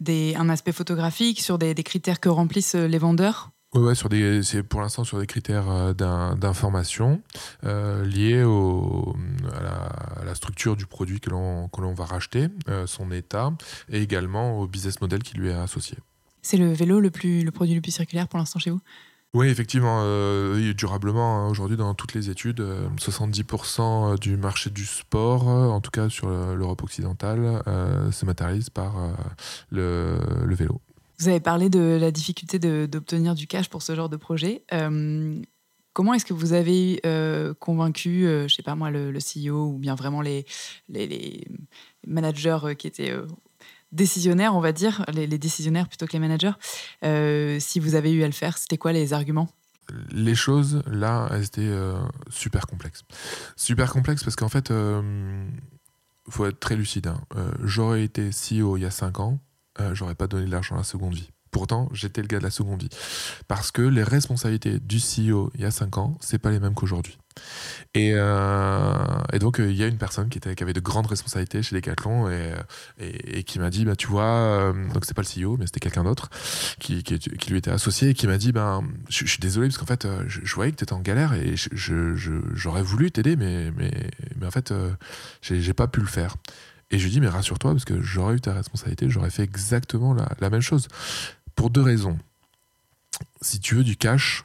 des, un aspect photographique, sur des, des critères que remplissent les vendeurs? Ouais, sur des, c'est pour l'instant sur des critères euh, d'information euh, liés au, à, la, structure du produit que l'on, que l'on va racheter, euh, son état, et également au business model qui lui est associé. C'est le vélo le, plus, le produit le plus circulaire pour l'instant chez vous? Oui, effectivement, durablement, hein, aujourd'hui dans toutes les études, 70% du marché du sport, en tout cas sur l'Europe occidentale, se matérialise par le, le vélo. Vous avez parlé de la difficulté d'obtenir du cash pour ce genre de projet. Euh, comment est-ce que vous avez euh, convaincu, je euh, je sais pas moi, le, CEO ou bien vraiment les, managers qui étaient décisionnaires, on va dire, les, décisionnaires plutôt que les managers, si vous avez eu à le faire, c'était quoi les arguments? Les choses, là, elles étaient super complexes. Super complexes parce qu'en fait, il faut être très lucide. Hein. J'aurais été CEO il y a 5 ans, euh, j'aurais pas donné de l'argent à la seconde vie. Pourtant, j'étais le gars de la seconde vie. Parce que les responsabilités du CEO il y a 5 ans, c'est pas les mêmes qu'aujourd'hui. Et, euh, donc, euh, il y a une personne qui, avait de grandes responsabilités chez Decathlon et, qui m'a dit, bah, tu vois, donc c'est pas le CEO, mais c'était quelqu'un d'autre qui, lui était associé et qui m'a dit, ben, je, suis désolé parce qu'en fait, je, voyais que tu étais en galère et j'aurais voulu t'aider, mais, en fait, j'ai pas pu le faire. Et je lui dis, mais rassure-toi, parce que j'aurais eu ta responsabilité, j'aurais fait exactement la, même chose. Pour deux raisons. Si tu veux du cash,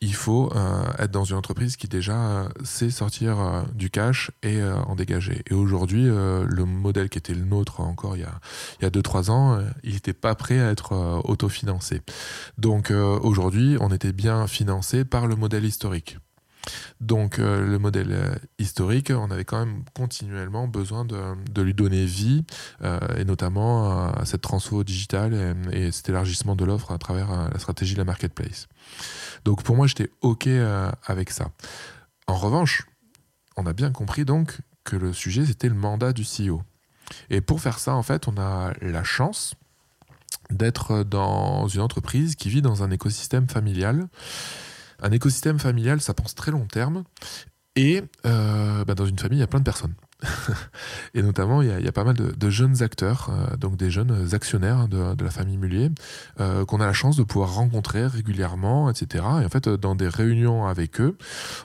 il faut euh, être dans une entreprise qui déjà euh, sait sortir euh, du cash et en dégager. Et aujourd'hui, le modèle qui était le nôtre encore il y a, il y a 2-3 ans, il n'était pas prêt à être autofinancé. Donc aujourd'hui, on était bien financé par le modèle historique. Donc euh, le modèle euh, historique, on avait quand même continuellement besoin de, lui donner vie, euh, et notamment à cette transfo digitale et, cet élargissement de l'offre à travers la stratégie de la marketplace. Donc pour moi, j'étais OK avec ça. En revanche, on a bien compris donc que le sujet, c'était le mandat du CEO. Et pour faire ça, en fait, on a la chance d'être dans une entreprise qui vit dans un écosystème familial un écosystème familial, ça pense très long terme. Et euh, bah, dans une famille, il y a plein de personnes. Et notamment, il y, a, pas mal de, jeunes acteurs, euh, donc des jeunes actionnaires de, la famille Mullier, euh, qu'on a la chance de pouvoir rencontrer régulièrement, etc. Et en fait, dans des réunions avec eux,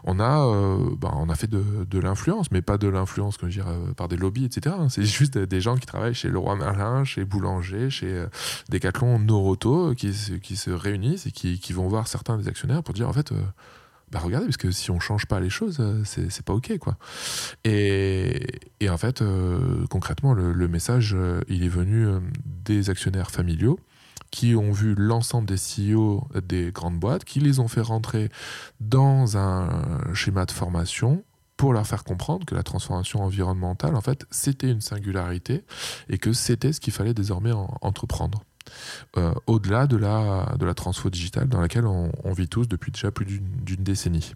on a, euh, bah, on a fait de, l'influence, mais pas de l'influence, dire, par des lobbies, etc. C'est juste des gens qui travaillent chez Leroy Merlin, chez Boulanger, chez Decathlon, Noroto, qui, se réunissent et qui, vont voir certains des actionnaires pour dire, en fait, bah regardez, parce que si on change pas les choses, euh, c'est pas ok, quoi. Et, et en fait, euh, concrètement, le, message, euh, il est venu des actionnaires familiaux qui ont vu l'ensemble des CEO des grandes boîtes, qui les ont fait rentrer dans un schéma de formation pour leur faire comprendre que la transformation environnementale, en fait, c'était une singularité et que c'était ce qu'il fallait désormais entreprendre. Euh, au-delà de la, de la transfo digitale dans laquelle on, vit tous depuis déjà plus d'une décennie.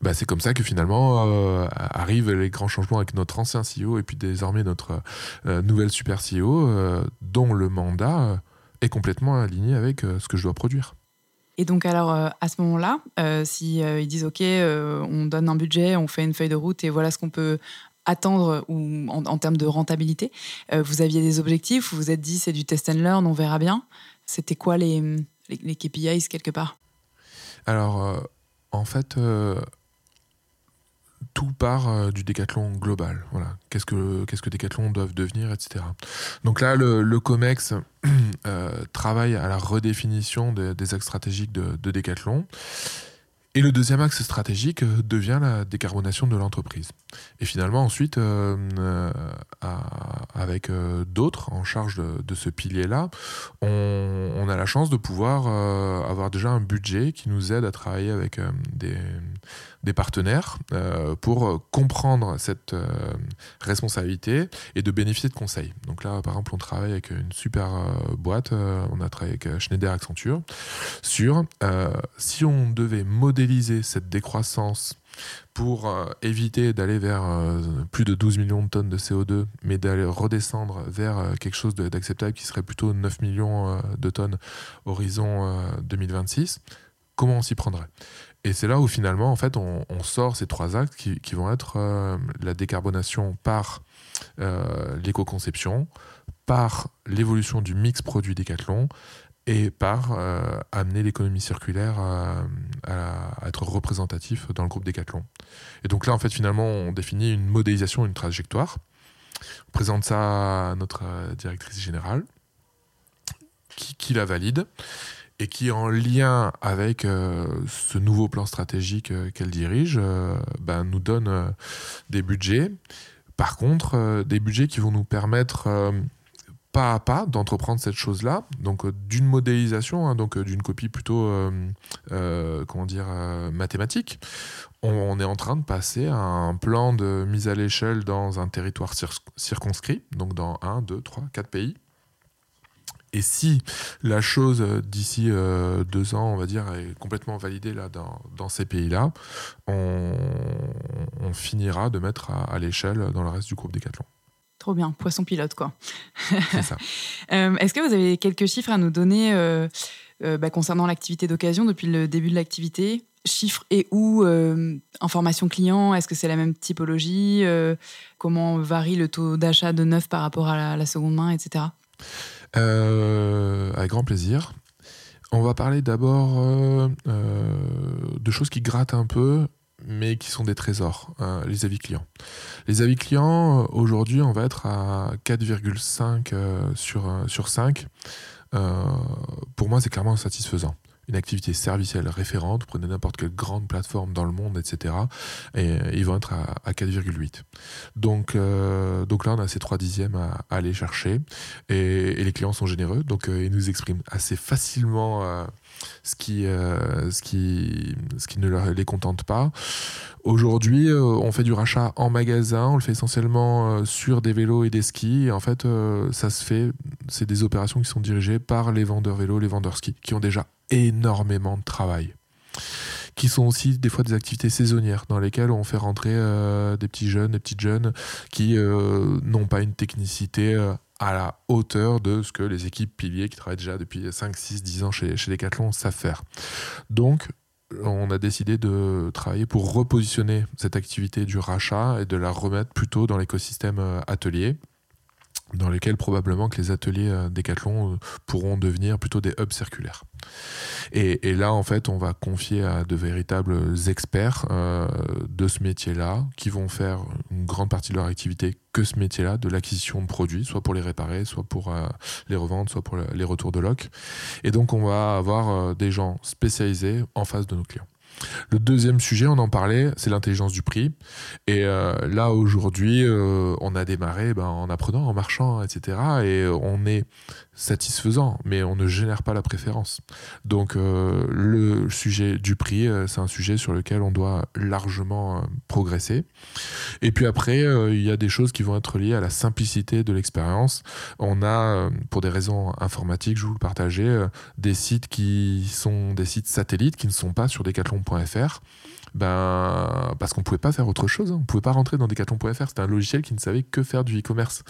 Bah, c'est comme ça que finalement euh, arrivent les grands changements avec notre ancien CEO et puis désormais notre euh, nouvelle super CEO dont le mandat est complètement aligné avec ce que je dois produire. Et donc alors à ce moment-là, si ils disent ok, on donne un budget, on fait une feuille de route et voilà ce qu'on peut attendre ou en, termes de rentabilité euh, Vous aviez des objectifs Vous vous êtes dit c'est du test and learn, on verra bien C'était quoi les, les, KPIs quelque part? Alors, euh, en fait, euh, tout part du décathlon global. Voilà. Qu'est-ce que, qu'est-ce que Decathlon doivent devenir, etc. Donc là, le, COMEX *clears throat* travaille à la redéfinition des, axes stratégiques de, de Decathlon. Et le deuxième axe stratégique euh, devient la décarbonation de l'entreprise. Et finalement, ensuite, euh, euh, avec d'autres en charge de, ce pilier-là, on, a la chance de pouvoir avoir déjà un budget qui nous aide à travailler avec des, des partenaires euh, pour comprendre cette euh, responsabilité et de bénéficier de conseils. Donc là, par exemple, on travaille avec une super euh, boîte, on a travaillé avec Schneider Accenture, sur si on devait modéliser cette décroissance pour éviter d'aller vers plus de 12 millions de tonnes de CO2, mais d'aller redescendre vers quelque chose d'acceptable qui serait plutôt 9 millions de tonnes horizon 2026, comment on s'y prendrait? Et c'est là où finalement, en fait, on, sort ces trois actes qui, vont être euh, la décarbonation par euh, l'éco-conception, par l'évolution du mix produit Décathlon et par amener l'économie circulaire à, à, être représentatif dans le groupe Decathlon. Et donc là, en fait, finalement, on définit une modélisation, une trajectoire. On présente ça à notre directrice générale, qui la valide et qui, en lien avec euh, ce nouveau plan stratégique euh, qu'elle dirige, euh, ben, nous donne des budgets. Par contre, des budgets qui vont nous permettre pas à pas d'entreprendre cette chose-là, donc d'une modélisation, hein, donc d'une copie plutôt, comment dire, mathématique. On, est en train de passer à un plan de mise à l'échelle dans un territoire circonscrit, donc dans 1, 2, 3, 4 pays et si la chose euh, d'ici euh, deux ans, on va dire, est complètement validée là dans, ces pays-là, on, finira de mettre à, l'échelle dans le reste du groupe Decathlon. Trop bien, poisson pilote quoi. C'est ça. *laughs* Euh, est-ce que vous avez quelques chiffres à nous donner bah, concernant l'activité d'occasion depuis le début de l'activité? Chiffres et où Information client Est-ce que c'est la même typologie? Comment varie le taux d'achat de neuf par rapport à la, la seconde main, etc. Euh, avec grand plaisir. On va parler d'abord euh, euh, de choses qui grattent un peu, mais qui sont des trésors, les avis clients. Les avis clients, aujourd'hui, on va être à 4,5 sur, sur 5. pour moi, c'est clairement satisfaisant une activité servicielle référente, vous prenez n'importe quelle grande plateforme dans le monde, etc. Et ils vont être à, 4,8. Donc, euh, donc là, on a ces trois dixièmes à, aller chercher. Et, les clients sont généreux, donc euh, ils nous expriment assez facilement euh, ce, qui, ce, qui, ce qui ne les contente pas. Aujourd'hui, on fait du rachat en magasin, on le fait essentiellement sur des vélos et des skis. En fait, ça se fait, c'est des opérations qui sont dirigées par les vendeurs vélos, les vendeurs skis, qui ont déjà énormément de travail qui sont aussi des fois des activités saisonnières dans lesquelles on fait rentrer euh, des petits jeunes, des petites jeunes qui euh, n'ont pas une technicité euh, à la hauteur de ce que les équipes piliers qui travaillent déjà depuis 5, 6, 10 ans chez, chez Decathlon savent faire. Donc, on a décidé de travailler pour repositionner cette activité du rachat et de la remettre plutôt dans l'écosystème atelier dans lesquels probablement que les ateliers euh, Decathlon euh, pourront devenir plutôt des hubs circulaires. Et, là, en fait, on va confier à de véritables experts euh, de ce métier-là, qui vont faire une grande partie de leur activité que ce métier-là, de l'acquisition de produits, soit pour les réparer, soit pour les revendre, soit pour les retours de loc. Et donc, on va avoir des gens spécialisés en face de nos clients. Le deuxième sujet, on en parlait, c'est l'intelligence du prix. Et euh, là, aujourd'hui, euh, on a démarré ben, en apprenant, en marchant, etc. Et on est satisfaisant, mais on ne génère pas la préférence. Donc euh, le sujet du prix, euh, c'est un sujet sur lequel on doit largement euh, progresser. Et puis après, il y a des choses qui vont être liées à la simplicité de l'expérience. On a, pour des raisons informatiques, je vous le partager, des sites qui sont des sites satellites qui ne sont pas sur decathlon.fr ben, parce qu'on pouvait pas faire autre chose. Hein. On pouvait pas rentrer dans decathlon.fr. C'était un logiciel qui ne savait que faire du e-commerce.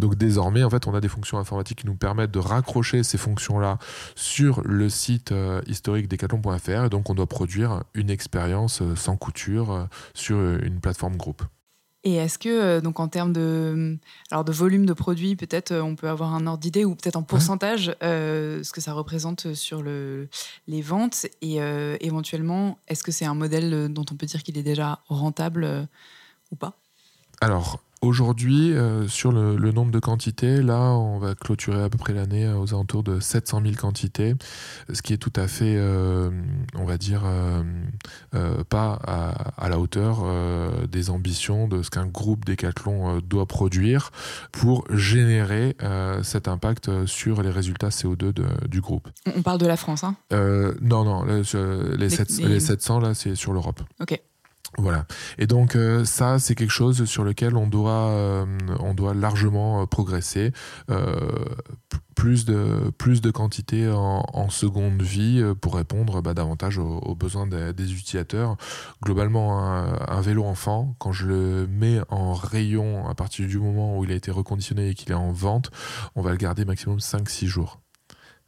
Donc désormais, en fait, on a des fonctions informatiques qui nous permettent de raccrocher ces fonctions-là sur le site euh, historique decathlon.fr. Et donc, on doit produire une expérience euh, sans couture euh, sur une plateforme groupe. Et est-ce que, euh, donc en termes de, alors de volume de produits, peut-être euh, on peut avoir un ordre d'idée ou peut-être en pourcentage euh, ce que ça représente sur le, les ventes et éventuellement, est-ce que c'est un modèle dont on peut dire qu'il est déjà rentable ou pas? Alors, Aujourd'hui, euh, sur le, nombre de quantités, là, on va clôturer à peu près l'année euh, aux alentours de 700 000 quantités, ce qui est tout à fait, euh, on va dire, pas à, la hauteur des ambitions de ce qu'un groupe Decathlon doit produire pour générer cet impact sur les résultats CO2 du groupe. On parle de la France, hein? Non, non, les, les, les 700, là, c'est sur l'Europe. Ok. Voilà. Et donc euh, ça, c'est quelque chose sur lequel on doit, euh, on doit largement euh, progresser. plus de plus de quantité en, seconde vie pour répondre bah, davantage aux, besoins des, utilisateurs. Globalement, un, vélo enfant, quand je le mets en rayon à partir du moment où il a été reconditionné et qu'il est en vente, on va le garder maximum 5-6 jours.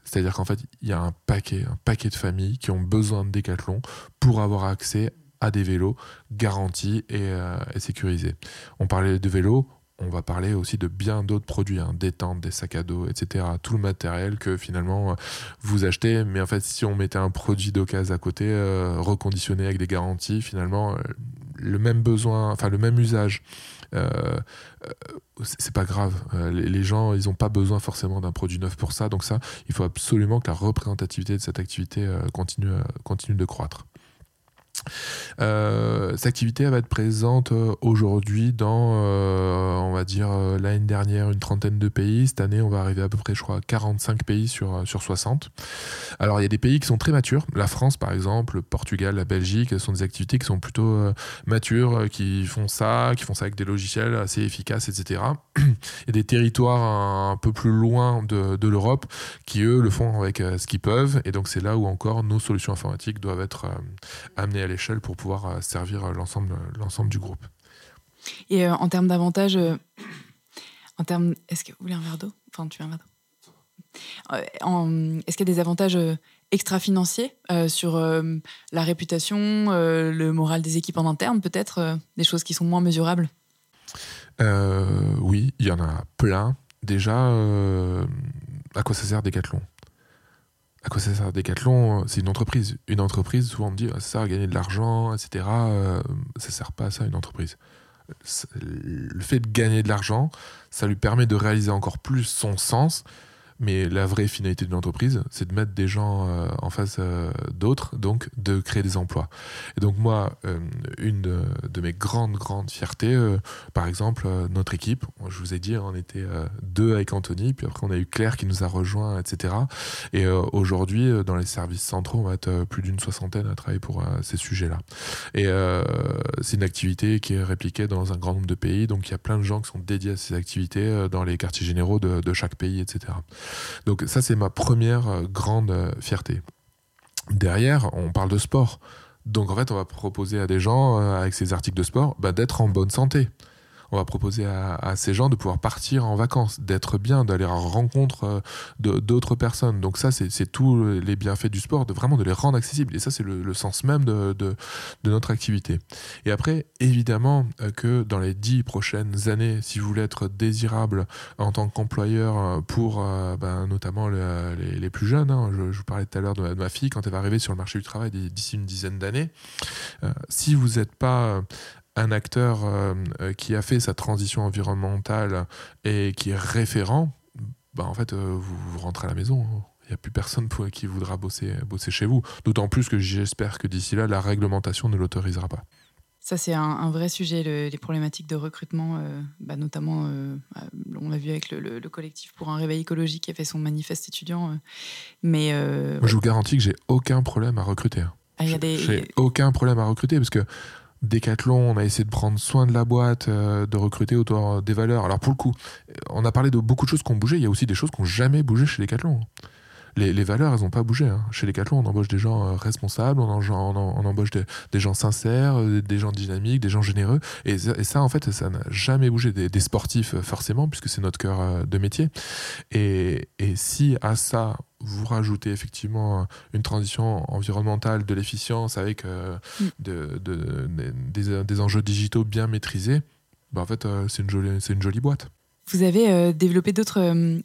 C'est-à-dire qu'en fait, il y a un paquet, un paquet de familles qui ont besoin de Décathlon pour avoir accès des vélos garantis et, euh, sécurisés. On parlait de vélos, on va parler aussi de bien d'autres produits, hein, des tentes, des sacs à dos, etc. Tout le matériel que finalement vous achetez. Mais en fait, si on mettait un produit d'occasion à côté, reconditionné avec des garanties, finalement, le même besoin, enfin le même usage. Euh, c'est pas grave. les, gens, ils n'ont pas besoin forcément d'un produit neuf pour ça. Donc ça, il faut absolument que la représentativité de cette activité continue de croître. Euh, cette activité va être présente euh, aujourd'hui dans, euh, on va dire, l'année dernière, une trentaine de pays. Cette année, on va arriver à peu près, je crois, 45 pays sur, sur 60. Alors, il y a des pays qui sont très matures. La France, par exemple, le Portugal, la Belgique, ce sont des activités qui sont plutôt matures, qui font ça, qui font ça avec des logiciels assez efficaces, etc. *clears throat* il y a des territoires un, peu plus loin de, de l'Europe qui, eux, le font avec ce qu'ils peuvent. Et donc, c'est là où encore nos solutions informatiques doivent être amenées à l'échelle pour pouvoir euh, servir euh, l'ensemble, l'ensemble du groupe. Et euh, en termes d'avantages, en termes, est-ce que vous voulez un verre d'eau? Enfin, tu veux un verre d'eau? Est-ce qu'il y a des avantages extra-financiers sur la réputation, le moral des équipes en interne, peut-être des choses qui sont moins mesurables? Oui, il y en a plein. Déjà, à quoi ça sert Decathlon? À quoi ça sert Decathlon C'est une entreprise. Une entreprise, souvent on me dit, ça sert à gagner de l'argent, etc. Euh, ça sert pas à ça, une entreprise. Le fait de gagner de l'argent, ça lui permet de réaliser encore plus son sens mais la vraie finalité d'une entreprise, c'est de mettre des gens euh, en face euh, d'autres, donc de créer des emplois. Et donc moi, euh, une de, mes grandes, grandes fiertés, par exemple, notre équipe, je vous ai dit, on était deux avec Anthony, puis après on a eu Claire qui nous a rejoint, etc. Et aujourd'hui, dans les services centraux, on va être plus d'une soixantaine à travailler pour ces sujets-là. Et c'est une activité qui est répliquée dans un grand nombre de pays, donc il y a plein de gens qui sont dédiés à ces activités dans les quartiers généraux de, de chaque pays, etc. Donc ça, c'est ma première euh, grande euh, fierté. Derrière, on parle de sport. Donc en fait, on va proposer à des gens, euh, avec ces articles de sport, bah, d'être en bonne santé on va proposer à, ces gens de pouvoir partir en vacances, d'être bien, d'aller à rencontre euh, d'autres personnes. Donc ça, c'est tous les bienfaits du sport, de vraiment de les rendre accessibles. Et ça, c'est le, sens même de, de, notre activité. Et après, évidemment euh, que dans les dix prochaines années, si vous voulez être désirable en tant qu'employeur euh, pour ben, notamment les, plus jeunes, hein, je, vous parlais tout à l'heure de, ma fille, quand elle va arriver sur le marché du travail d'ici une dizaine d'années, si vous n'êtes pas un acteur euh, euh, qui a fait sa transition environnementale et qui est référent, bah en fait, euh, vous, rentrez à la maison. Il n'y a plus personne pour, qui voudra bosser, bosser chez vous. D'autant plus que j'espère que d'ici là, la réglementation ne l'autorisera pas. Ça, c'est un, vrai sujet, les problématiques de recrutement, bah, notamment, on l'a vu avec le, collectif pour un réveil écologique qui a fait son manifeste étudiant. mais Moi, je vous garantis que j'ai aucun problème à recruter. Hein. Ah, j'ai aucun problème à recruter parce que Décathlon, on a essayé de prendre soin de la boîte, euh, de recruter autour des valeurs. Alors pour le coup, on a parlé de beaucoup de choses qui ont bougé, il y a aussi des choses qui n'ont jamais bougé chez Decathlon. Les, les valeurs, elles n'ont pas bougé. Hein. Chez Decathlon, on embauche des gens euh, responsables, on, embauche des, gens sincères, euh, des gens dynamiques, des gens généreux. Et, ça, en fait, ça n'a jamais bougé. Des, sportifs, forcément, puisque c'est notre cœur de métier. Et, et si à ça, vous rajoutez effectivement une transition environnementale, de l'efficience avec euh, mm. des, enjeux digitaux bien maîtrisés, bah en fait, euh, c'est une, jolie, une jolie boîte. Vous avez euh, développé d'autres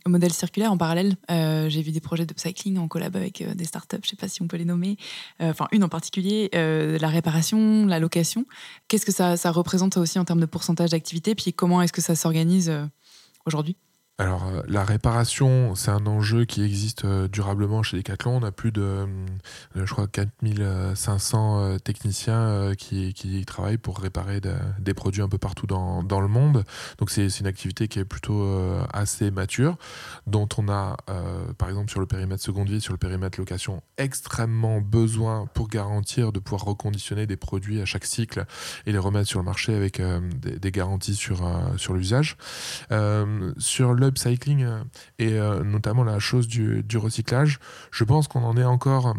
modèles circulaires en parallèle. J'ai vu des projets d'upcycling en collab avec des startups, je ne sais pas si on peut les nommer. Enfin, une en particulier, la réparation, la location. Qu'est-ce que ça, ça, représente aussi en termes de pourcentage d'activité? Puis comment est-ce que ça s'organise aujourd'hui? Alors, euh, la réparation, c'est un enjeu qui existe euh, durablement chez Decathlon. On a plus de, euh, je crois, 4500 techniciens qui, travaillent pour réparer des produits un peu partout dans, le monde. Donc, c'est une activité qui est plutôt assez mature, dont on a, par exemple, sur le périmètre seconde vie, sur le périmètre location, extrêmement besoin pour garantir de pouvoir reconditionner des produits à chaque cycle et les remettre sur le marché avec des, des, garanties sur, sur l'usage. sur le upcycling euh, et euh, notamment la chose du, recyclage, je pense qu'on en est encore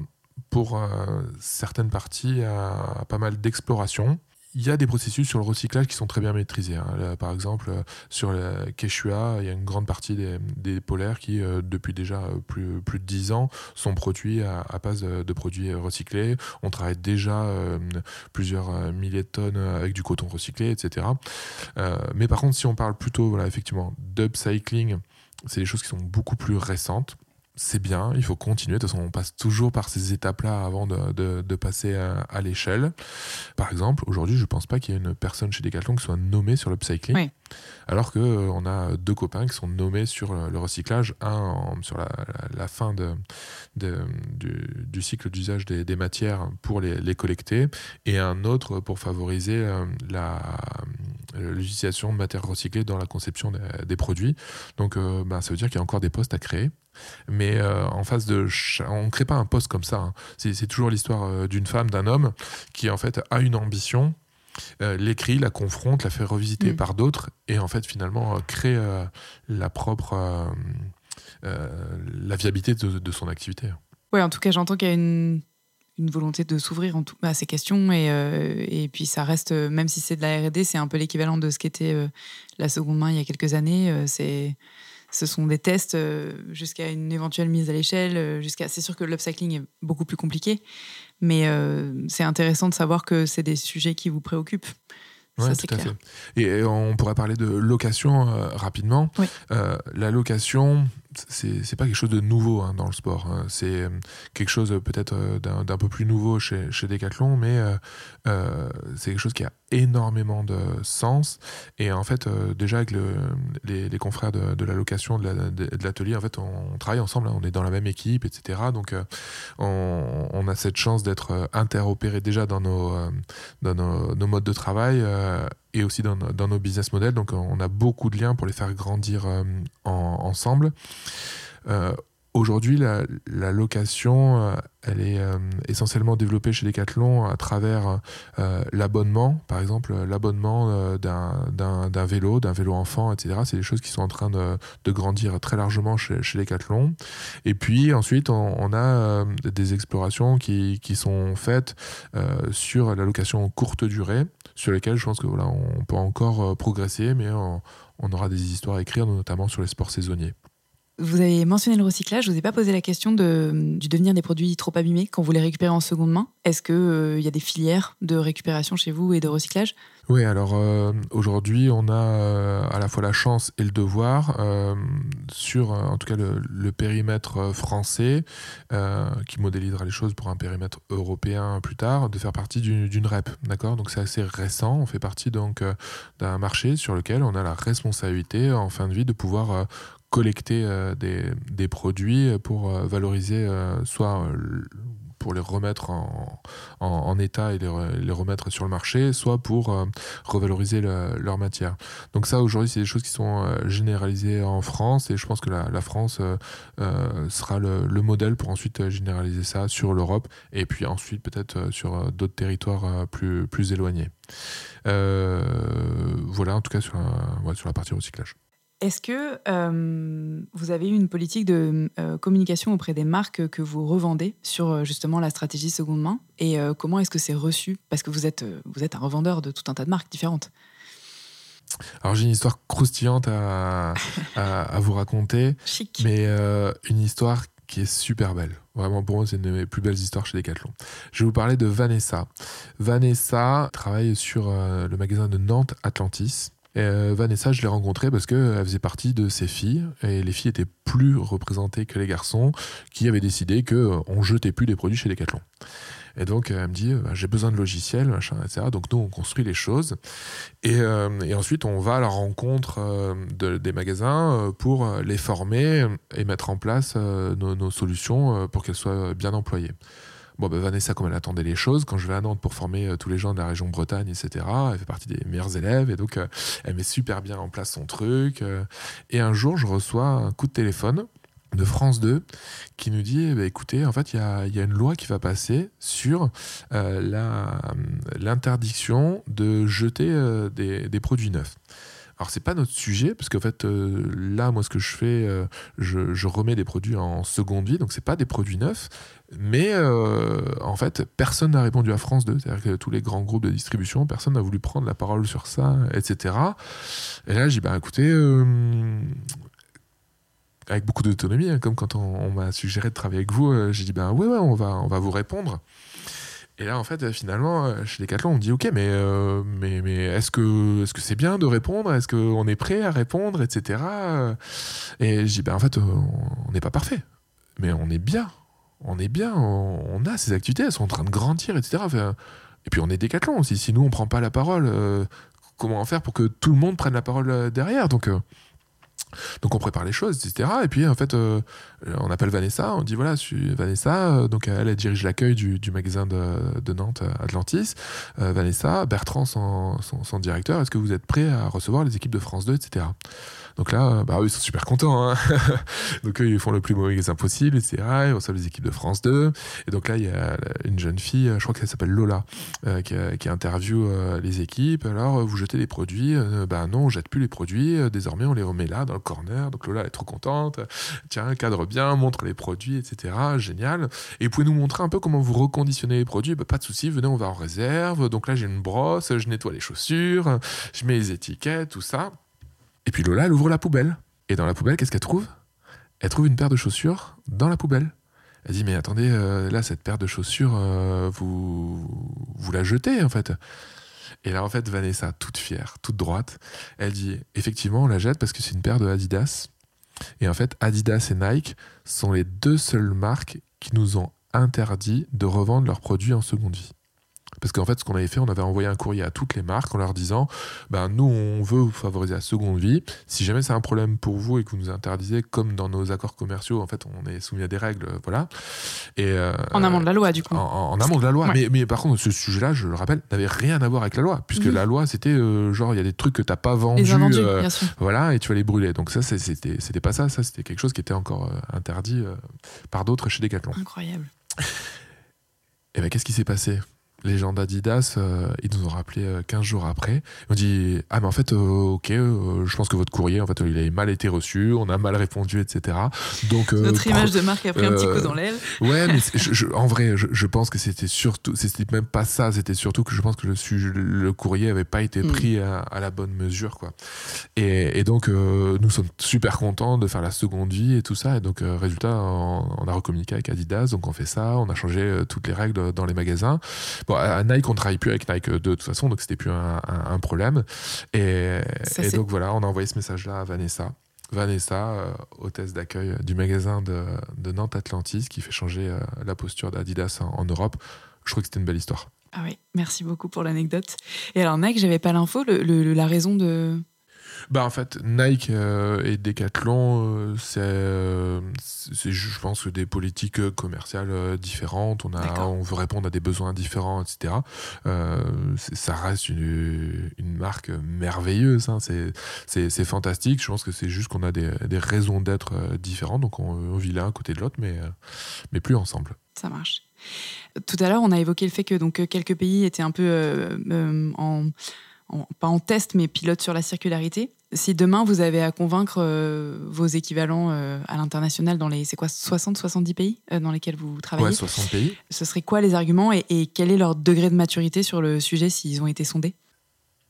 pour euh, certaines parties à, pas mal d'exploration. Il y a des processus sur le recyclage qui sont très bien maîtrisés. Hein. par exemple, euh, sur la Quechua, il y a une grande partie des, polaires qui, euh, depuis déjà euh, plus, plus de 10 ans, sont produits à, base de, produits recyclés. On travaille déjà plusieurs milliers de tonnes avec du coton recyclé, etc. mais par contre, si on parle plutôt, effectivement, d'upcycling, c'est des choses qui sont beaucoup plus récentes c'est bien, il faut continuer. De toute façon, on passe toujours par ces étapes-là avant de, passer à, l'échelle. Par exemple, aujourd'hui, je ne pense pas qu'il y ait une personne chez Decathlon qui soit nommée sur l'upcycling. Alors qu'on euh, on a deux copains qui sont nommés sur le recyclage, un sur la, fin de, du, cycle d'usage des, matières pour les, collecter, et un autre pour favoriser euh, l'utilisation de matières recyclées dans la conception des, produits. Donc bah, ça veut dire qu'il y a encore des postes à créer. Mais euh, en face de. On ne crée pas un poste comme ça. Hein. C'est toujours l'histoire euh, d'une femme, d'un homme qui en fait a une ambition, euh, l'écrit, la confronte, la fait revisiter mm. par d'autres et en fait finalement crée la propre. la viabilité de, son activité. Oui, en tout cas, j'entends qu'il y a une, une volonté de s'ouvrir à ces questions et, et, puis ça reste, même si c'est de la R&D, c'est un peu l'équivalent de ce qu'était la seconde main il y a quelques années. c'est ce sont des tests euh, jusqu'à une éventuelle mise à l'échelle. Euh, jusqu'à, c'est sûr que l'upcycling est beaucoup plus compliqué, mais euh, c'est intéressant de savoir que c'est des sujets qui vous préoccupent. Oui, tout à fait. Et on pourrait parler de location rapidement. la location, c'est pas quelque chose de nouveau hein, dans le sport. Hein. C'est euh, quelque chose peut-être euh, d'un peu plus nouveau chez, Decathlon, mais euh, c'est quelque chose qui a énormément de sens. Et en fait, déjà avec le, les, confrères de, la location de l'atelier, en fait, on, travaille ensemble, hein. on est dans la même équipe, etc. Donc, on, a cette chance d'être interopéré déjà dans nos, dans nos, modes de travail et aussi dans, nos business models. Donc on a beaucoup de liens pour les faire grandir euh, ensemble. Euh, aujourd'hui, la, location, euh, elle est essentiellement développée chez Decathlon à travers l'abonnement, par exemple l'abonnement d'un vélo, d'un vélo enfant, etc. C'est des choses qui sont en train de, grandir très largement chez, chez Decathlon. Et puis ensuite, on, a des explorations qui sont faites sur la location courte durée sur lesquels je pense que voilà, on peut encore euh, progresser, mais on, aura des histoires à écrire, notamment sur les sports saisonniers. Vous avez mentionné le recyclage. Je vous ai pas posé la question de, du devenir des produits trop abîmés quand vous les récupérez en seconde main. Est-ce qu'il euh, y a des filières de récupération chez vous et de recyclage Oui, alors euh, aujourd'hui, on a à la fois la chance et le devoir, sur en tout cas le, périmètre français, qui modélisera les choses pour un périmètre européen plus tard, de faire partie d'une REP. D'accord? Donc c'est assez récent. On fait partie donc d'un marché sur lequel on a la responsabilité en fin de vie de pouvoir collecter euh, des, produits pour euh, valoriser euh, soit pour les remettre en, état et les, remettre sur le marché, soit pour revaloriser leur matière. Donc ça, aujourd'hui, c'est des choses qui sont généralisées en France et je pense que la, France sera le, modèle pour ensuite généraliser ça sur l'Europe et puis ensuite peut-être sur d'autres territoires plus, plus éloignés. voilà, en tout cas sur la partie recyclage. Est-ce que euh, vous avez une politique de euh, communication auprès des marques que vous revendez sur euh, justement la stratégie seconde main? Et comment est-ce que c'est reçu? Parce que vous êtes, vous êtes un revendeur de tout un tas de marques différentes. Alors j'ai une histoire croustillante à, *laughs* à, vous raconter. Chic. Mais une histoire qui est super belle. Vraiment, pour moi, c'est une de mes plus belles histoires chez Decathlon. Je vais vous parler de Vanessa. Vanessa travaille sur le magasin de Nantes Atlantis. Euh, Vanessa, je l'ai rencontrée parce qu'elle faisait partie de ces filles, et les filles étaient plus représentées que les garçons, qui avaient décidé qu'on ne jetait plus des produits chez Decathlon. Et donc, elle me dit, bah, j'ai besoin de logiciels, machin, etc. Donc, nous, on construit les choses. Et, euh, ensuite, on va à la rencontre euh, des magasins pour les former et mettre en place nos, solutions pour qu'elles soient bien employées. Bon, ben Vanessa, comme elle attendait les choses, quand je vais à Nantes pour former euh, tous les gens de la région Bretagne, etc., elle fait partie des meilleurs élèves et donc euh, elle met super bien en place son truc. Euh. et un jour, je reçois un coup de téléphone de France 2 qui nous dit eh ben, écoutez, en fait, il y a, une loi qui va passer sur l'interdiction de jeter des, produits neufs. Alors c'est pas notre sujet parce qu'en fait euh, là moi ce que je fais, euh, je, remets des produits en seconde vie, donc c'est pas des produits neufs, mais euh, en fait personne n'a répondu à France 2, c'est-à-dire que tous les grands groupes de distribution, personne n'a voulu prendre la parole sur ça, etc. Et là j'ai bah écoutez avec beaucoup d'autonomie, hein, comme quand on, m'a suggéré de travailler avec vous, j'ai dit ben ouais ouais on va on va vous répondre. Et là, en fait, finalement, euh, chez Decathlon, on me dit, ok, mais, euh, mais, mais est-ce que c'est bien de répondre? Est-ce qu'on est prêt à répondre, etc. Et je dis, ben en fait, on n'est pas parfait, mais on est bien, on est bien, on, a ces activités, elles sont en train de grandir, etc. et puis on est Decathlon aussi. Si nous on prend pas la parole, euh, comment faire pour que tout le monde prenne la parole derrière? Donc donc on prépare les choses, etc. Et puis en fait, euh, on appelle Vanessa, on dit voilà, Vanessa, euh, donc elle, dirige l'accueil du, magasin de, Nantes Atlantis. Euh, Vanessa, Bertrand, son, son directeur, est-ce que vous êtes prêt à recevoir les équipes de France 2, etc. Donc là, bah, ils sont super contents. Hein. *laughs* donc eux, ils font le plus mauvais magasin possible, etc. Ils reçoivent les équipes de France 2. Et donc là, il y a une jeune fille, je crois qu'elle s'appelle Lola, euh, qui, qui, interviewe euh, les équipes. Alors, vous jetez les produits Ben non, on jette plus les produits. Désormais, on les remet là, dans le corner. Donc Lola, elle est trop contente. Tiens, cadre bien, montre les produits, etc. Génial. Et vous pouvez nous montrer un peu comment vous reconditionnez les produits? Bah, Pas de souci, venez, on va en réserve. Donc là, j'ai une brosse, je nettoie les chaussures, je mets les étiquettes, tout ça. Et puis Lola, elle ouvre la poubelle. Et dans la poubelle, qu'est-ce qu'elle trouve? Elle trouve une paire de chaussures dans la poubelle. Elle dit mais attendez, euh, là cette paire de chaussures, euh, vous vous la jetez en fait. Et là en fait Vanessa, toute fière, toute droite, elle dit effectivement on la jette parce que c'est une paire de Adidas. Et en fait Adidas et Nike sont les deux seules marques qui nous ont interdit de revendre leurs produits en seconde vie. Parce qu'en fait, ce qu'on avait fait, on avait envoyé un courrier à toutes les marques en leur disant ben, nous, on veut vous favoriser la seconde vie. Si jamais c'est un problème pour vous et que vous nous interdisez, comme dans nos accords commerciaux, en fait, on est soumis à des règles. Voilà. Et, euh, en amont de la loi, du coup. En, amont de la loi. Mais, mais, par contre, ce sujet-là, je le rappelle, n'avait rien à voir avec la loi. Puisque la loi, c'était euh, genre, il y a des trucs que tu n'as pas vendus. Euh, bien sûr. Voilà, et tu vas les brûler. Donc ça, c'était pas ça. Ça, c'était quelque chose qui était encore interdit par d'autres chez Decathlon. Incroyable. Et bien, qu'est-ce qui s'est passé? Les gens d'Adidas, euh, ils nous ont rappelé 15 euh, jours après. Ils ont dit Ah, mais en fait, euh, ok, je pense que votre courrier, en fait, il a mal été reçu, on a mal répondu, etc. Donc, Notre image de marque a pris un petit coup dans l'aile. Ouais, mais *laughs* en vrai, je, pense que c'était surtout, c'était même pas ça, c'était surtout que je pense que le, le courrier avait pas été mm. pris à, la bonne mesure, quoi. Et, donc, nous sommes super contents de faire la seconde vie et tout ça. Et donc, résultat, on, a recommuniqué avec Adidas, donc on fait ça, on a changé toutes les règles dans les magasins. Bon, à Nike, on travaille plus avec Nike de toute façon, donc c'était plus un, problème. Et, donc voilà, on a envoyé ce message-là à Vanessa. Vanessa, euh, hôtesse d'accueil du magasin de, Nantes Atlantis, qui fait changer euh, la posture d'Adidas en, Europe. Je crois que c'était une belle histoire. Ah oui, merci beaucoup pour l'anecdote. Et alors Nike, j'avais pas l'info, la raison de, bah en fait, Nike euh, et Decathlon, euh, euh, c'est, je pense, des politiques commerciales différentes. On, a, on veut répondre à des besoins différents, etc. ça reste une, une, marque merveilleuse. Hein. C'est, c'est, fantastique. Je pense que c'est juste qu'on a des, des, raisons d'être différentes. Donc on, vit l'un à côté de l'autre, mais, mais plus ensemble. Ça marche. Tout à l'heure, on a évoqué le fait que donc quelques pays étaient un peu en pas en test, mais pilote sur la circularité. Si demain vous avez à convaincre euh, vos équivalents euh, à l'international dans les, c'est quoi, 60-70 pays euh, dans lesquels vous travaillez Ouais, 60 pays. Ce serait quoi les arguments et, et quel est leur degré de maturité sur le sujet s'ils ont été sondés?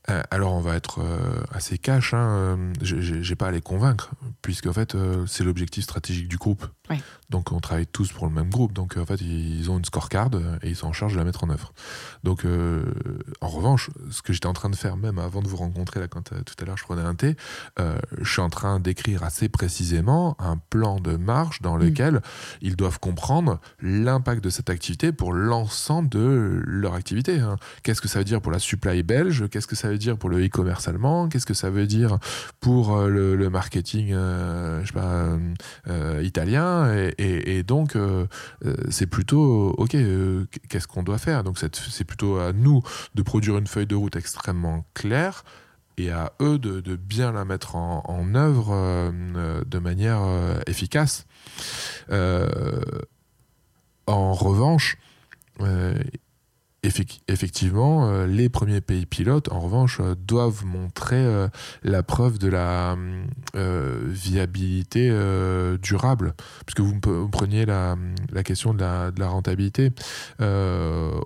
Alors on va être euh, assez cash, hein. Euh, j'ai pas à les convaincre, puisque en fait c'est l'objectif stratégique du groupe. Donc on travaille tous pour le même groupe, donc en fait ils ont une scorecard et ils sont en charge de la mettre en œuvre. Donc en revanche, ce que j'étais en train de faire même avant de vous rencontrer là quand tout à l'heure je prenais un thé, je suis en train d'écrire assez précisément un plan de marche dans mm. lequel ils doivent comprendre l'impact de cette activité pour l'ensemble de leur activité. Hein. Qu'est-ce que ça veut dire pour la supply belge? Qu'est-ce que ça dire pour le e-commerce allemand Qu'est-ce que ça veut dire pour euh, le, marketing euh, euh, italien et, donc, c'est plutôt, OK, qu'est-ce qu'on doit faire? Donc, c'est plutôt à nous de produire une feuille de route extrêmement claire et à eux de, bien la mettre en, en œuvre de manière efficace. en revanche, effectivement, euh, les premiers pays pilotes, en revanche, euh, doivent montrer euh, la preuve de la viabilité durable. Puisque vous, preniez la, question de la, de la rentabilité.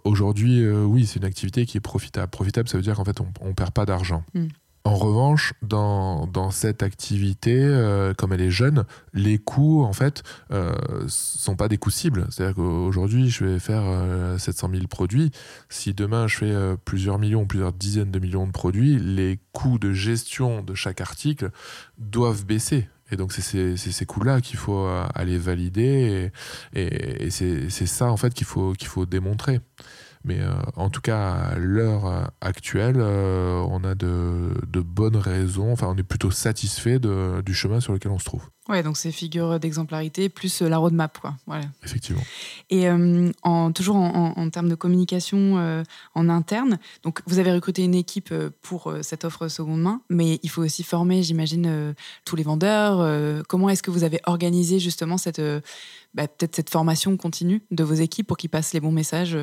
Aujourd'hui, oui, c'est une activité qui est profitable. Profitable, ça veut dire qu'en fait, on ne perd pas d'argent. Mm. En revanche, dans, cette activité, euh, comme elle est jeune, les coûts, en fait, euh, sont pas des coûts cibles. C'est-à-dire qu'aujourd'hui, je vais faire 700 euh, 000 produits. Si demain, je fais euh, plusieurs millions, plusieurs dizaines de millions de produits, les coûts de gestion de chaque article doivent baisser. Et donc, c'est ces, coûts-là qu'il faut aller valider. Et, c'est ça, en fait, qu'il faut démontrer. Mais euh, en tout cas, à l'heure euh, actuelle, euh, on a de, bonnes raisons, enfin, on est plutôt satisfait du chemin sur lequel on se trouve. Ouais, donc c'est figure d'exemplarité plus la roadmap, quoi. Voilà. Effectivement. Et en, toujours en, termes de communication en interne, donc vous avez recruté une équipe pour cette offre seconde main, mais il faut aussi former, j'imagine, tous les vendeurs. comment est-ce que vous avez organisé justement cette, bah, peut-être cette formation continue de vos équipes pour qu'ils passent les bons messages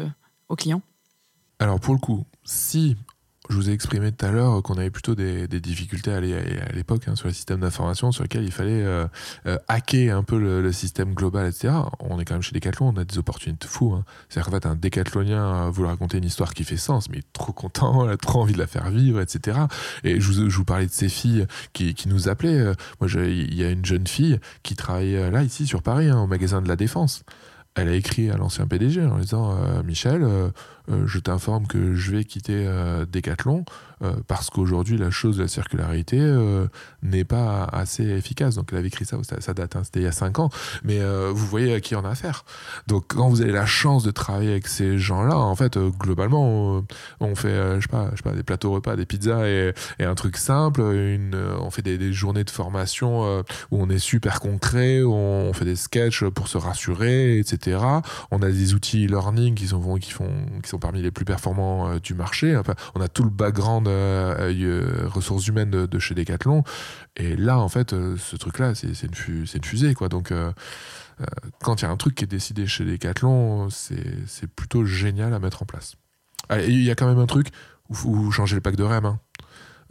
clients Alors pour le coup, si je vous ai exprimé tout à l'heure qu'on avait plutôt des, difficultés à l'époque hein, sur le système d'information sur lequel il fallait euh, euh, hacker un peu le, système global, etc. On est quand même chez Decathlon, on a des opportunités fous. Hein. C'est-à-dire qu'en fait, un décathlonien vous raconter une histoire qui fait sens, mais trop content, *laughs* a trop envie de la faire vivre, etc. Et je vous, parlais de ces filles qui, nous appelaient. Euh, moi, il y a une jeune fille qui travaille là, ici, sur Paris, hein, au magasin de la Défense elle a écrit à l'ancien PDG en disant Michel, euh, je t'informe que je vais quitter euh, Decathlon euh, parce qu'aujourd'hui la chose de la circularité n'est pas assez efficace. Donc elle avait écrit ça, ça, date, hein, c'était il y a 5 ans, mais vous voyez à qui on a affaire. Donc quand vous avez la chance de travailler avec ces gens-là, en fait, globalement, on, fait, je sais pas, pas, des plateaux repas, des pizzas et, un truc simple, on fait des, journées de formation où on est super concret, où on fait des sketchs pour se rassurer, etc. On a des outils e-learning qui sont, qui font, qui parmi les plus performants euh, du marché. on a tout le background euh, euh, ressources humaines de, chez Decathlon. Et là, en fait, ce truc-là, c'est une, fusée. Quoi. Donc, quand il y a un truc qui est décidé chez Decathlon, c'est plutôt génial à mettre en place. Il y a quand même un truc où vous changez le pack de REM. Hein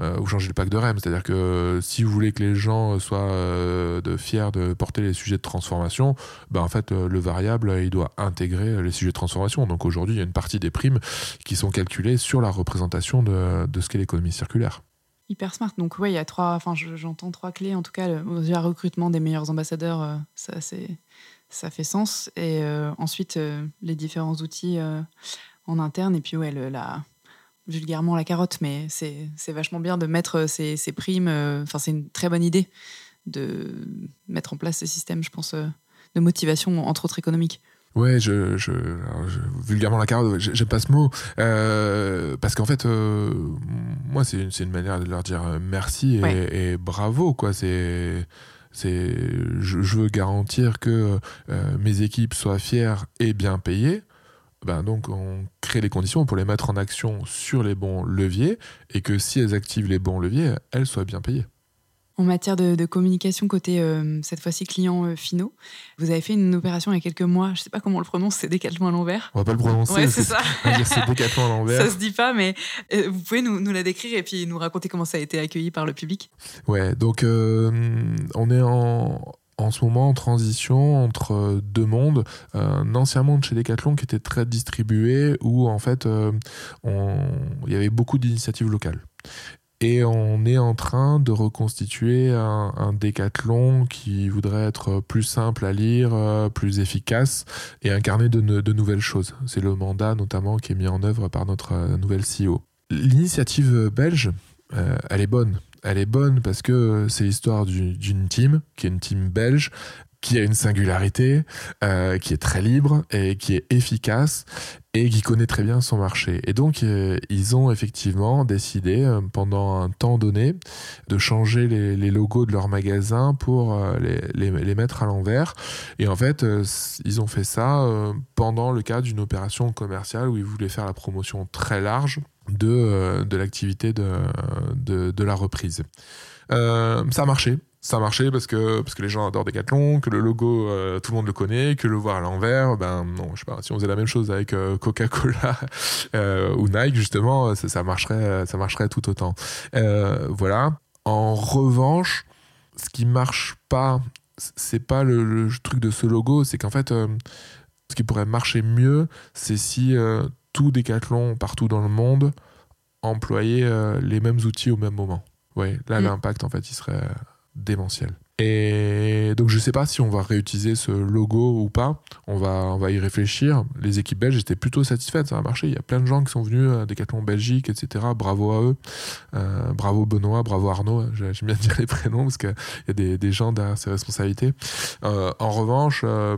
euh, ou changer le pack de REM. C'est-à-dire que si vous voulez que les gens soient euh, fiers de porter les sujets de transformation, ben en fait, euh, le variable, il doit intégrer les sujets de transformation. Donc aujourd'hui, il y a une partie des primes qui sont calculées sur la représentation de, de ce qu'est l'économie circulaire. Hyper smart. Donc oui, il y a trois, enfin j'entends trois clés. En tout cas, le, recrutement des meilleurs ambassadeurs, ça c'est ça fait sens. Et ensuite, les différents outils en interne. Et puis ouais, la, vulgairement la carotte, mais c'est vachement bien de mettre ces, ces primes. Euh, enfin, c'est une très bonne idée de mettre en place ces systèmes, je pense, euh, de motivation, entre autres économiques. Ouais, je, je, vulgairement la carotte, j'aime pas ce mot, euh, parce qu'en fait, moi, c'est une, une, manière de leur dire merci et, bravo, quoi. C'est, c'est, je, je, veux garantir que mes équipes soient fières et bien payées. Ben donc on crée les conditions pour les mettre en action sur les bons leviers et que si elles activent les bons leviers, elles soient bien payées. En matière de, communication côté euh, cette fois-ci clients euh, finaux, vous avez fait une opération il y a quelques mois. Je ne sais pas comment on le prononce, c'est décaltement à l'envers. On va pas le prononcer. Ouais, c'est ça. c'est décaltement à *laughs* l'envers. Ça se dit pas, mais euh, vous pouvez nous, la décrire et puis nous raconter comment ça a été accueilli par le public. Ouais, donc on est en en ce moment en transition entre euh, deux mondes. Un ancien monde chez Decathlon qui était très distribué, où en fait euh, il y avait beaucoup d'initiatives locales. Et on est en train de reconstituer un, décathlon qui voudrait être plus simple à lire, euh, plus efficace et incarner de nouvelles choses. C'est le mandat notamment qui est mis en œuvre par notre nouvelle CEO. L'initiative belge, elle est bonne elle est bonne parce que c'est l'histoire d'une team, qui est une team belge, qui a une singularité, euh, qui est très libre et qui est efficace et qui connaît très bien son marché. Et donc, euh, ils ont effectivement décidé, euh, pendant un temps donné, de changer les, logos de leur magasin pour les, les, mettre à l'envers. Et en fait, ils ont fait ça pendant le cadre d'une opération commerciale où ils voulaient faire la promotion très large de, de l'activité de, de, la reprise. ça a marché ça a marché parce que, parce que les gens adorent Decathlon, que le logo, euh, tout le monde le connaît, que le voir à l'envers, ben non, je sais pas, si on faisait la même chose avec euh, Coca-Cola *laughs* euh, ou Nike, justement, ça, marcherait, ça marcherait tout autant. voilà. En revanche, ce qui marche pas, c'est pas le, truc de ce logo, c'est qu'en fait, ce qui pourrait marcher mieux, c'est si tout Decathlon, partout dans le monde, employait les mêmes outils au même moment. Ouais, là, mm. l'impact, en fait, il serait démentiel. Et donc je sais pas si on va réutiliser ce logo ou pas. On va, y réfléchir. Les équipes belges étaient plutôt satisfaites, ça a marché. Il y a plein de gens qui sont venus à Decathlon Belgique, etc. Bravo à eux. Euh, bravo Benoît, bravo Arnaud. J'aime bien *laughs* dire les prénoms parce qu'il y a des, gens derrière ces responsabilités. Euh, en revanche, euh,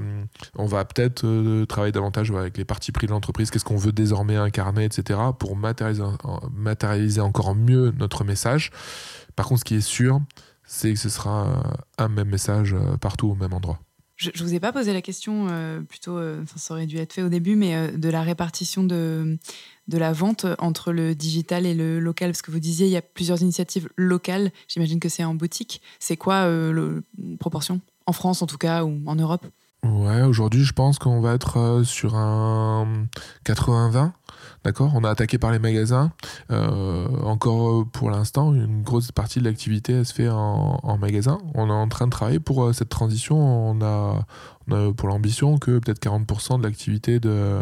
on va peut-être travailler davantage avec les parties pris de l'entreprise. Qu'est-ce qu'on veut désormais incarner, etc. pour matérialiser encore mieux notre message. Par contre, ce qui est sûr, c'est que ce sera un même message euh, partout au même endroit. Je ne vous ai pas posé la question, euh, plutôt, euh, ça aurait dû être fait au début, mais de la répartition de, de la vente entre le digital et le local, parce que vous disiez il y a plusieurs initiatives locales, j'imagine que c'est en boutique. C'est quoi la proportion? En France en tout cas, ou en Europe? Ouais, aujourd'hui je pense qu'on va être sur un 80-20. D'accord On a attaqué par les magasins. Euh, encore euh, pour l'instant, une grosse partie de l'activité se fait en, magasin. On est en train de travailler pour euh, cette transition. On a, pour l'ambition que peut-être 40% de l'activité de,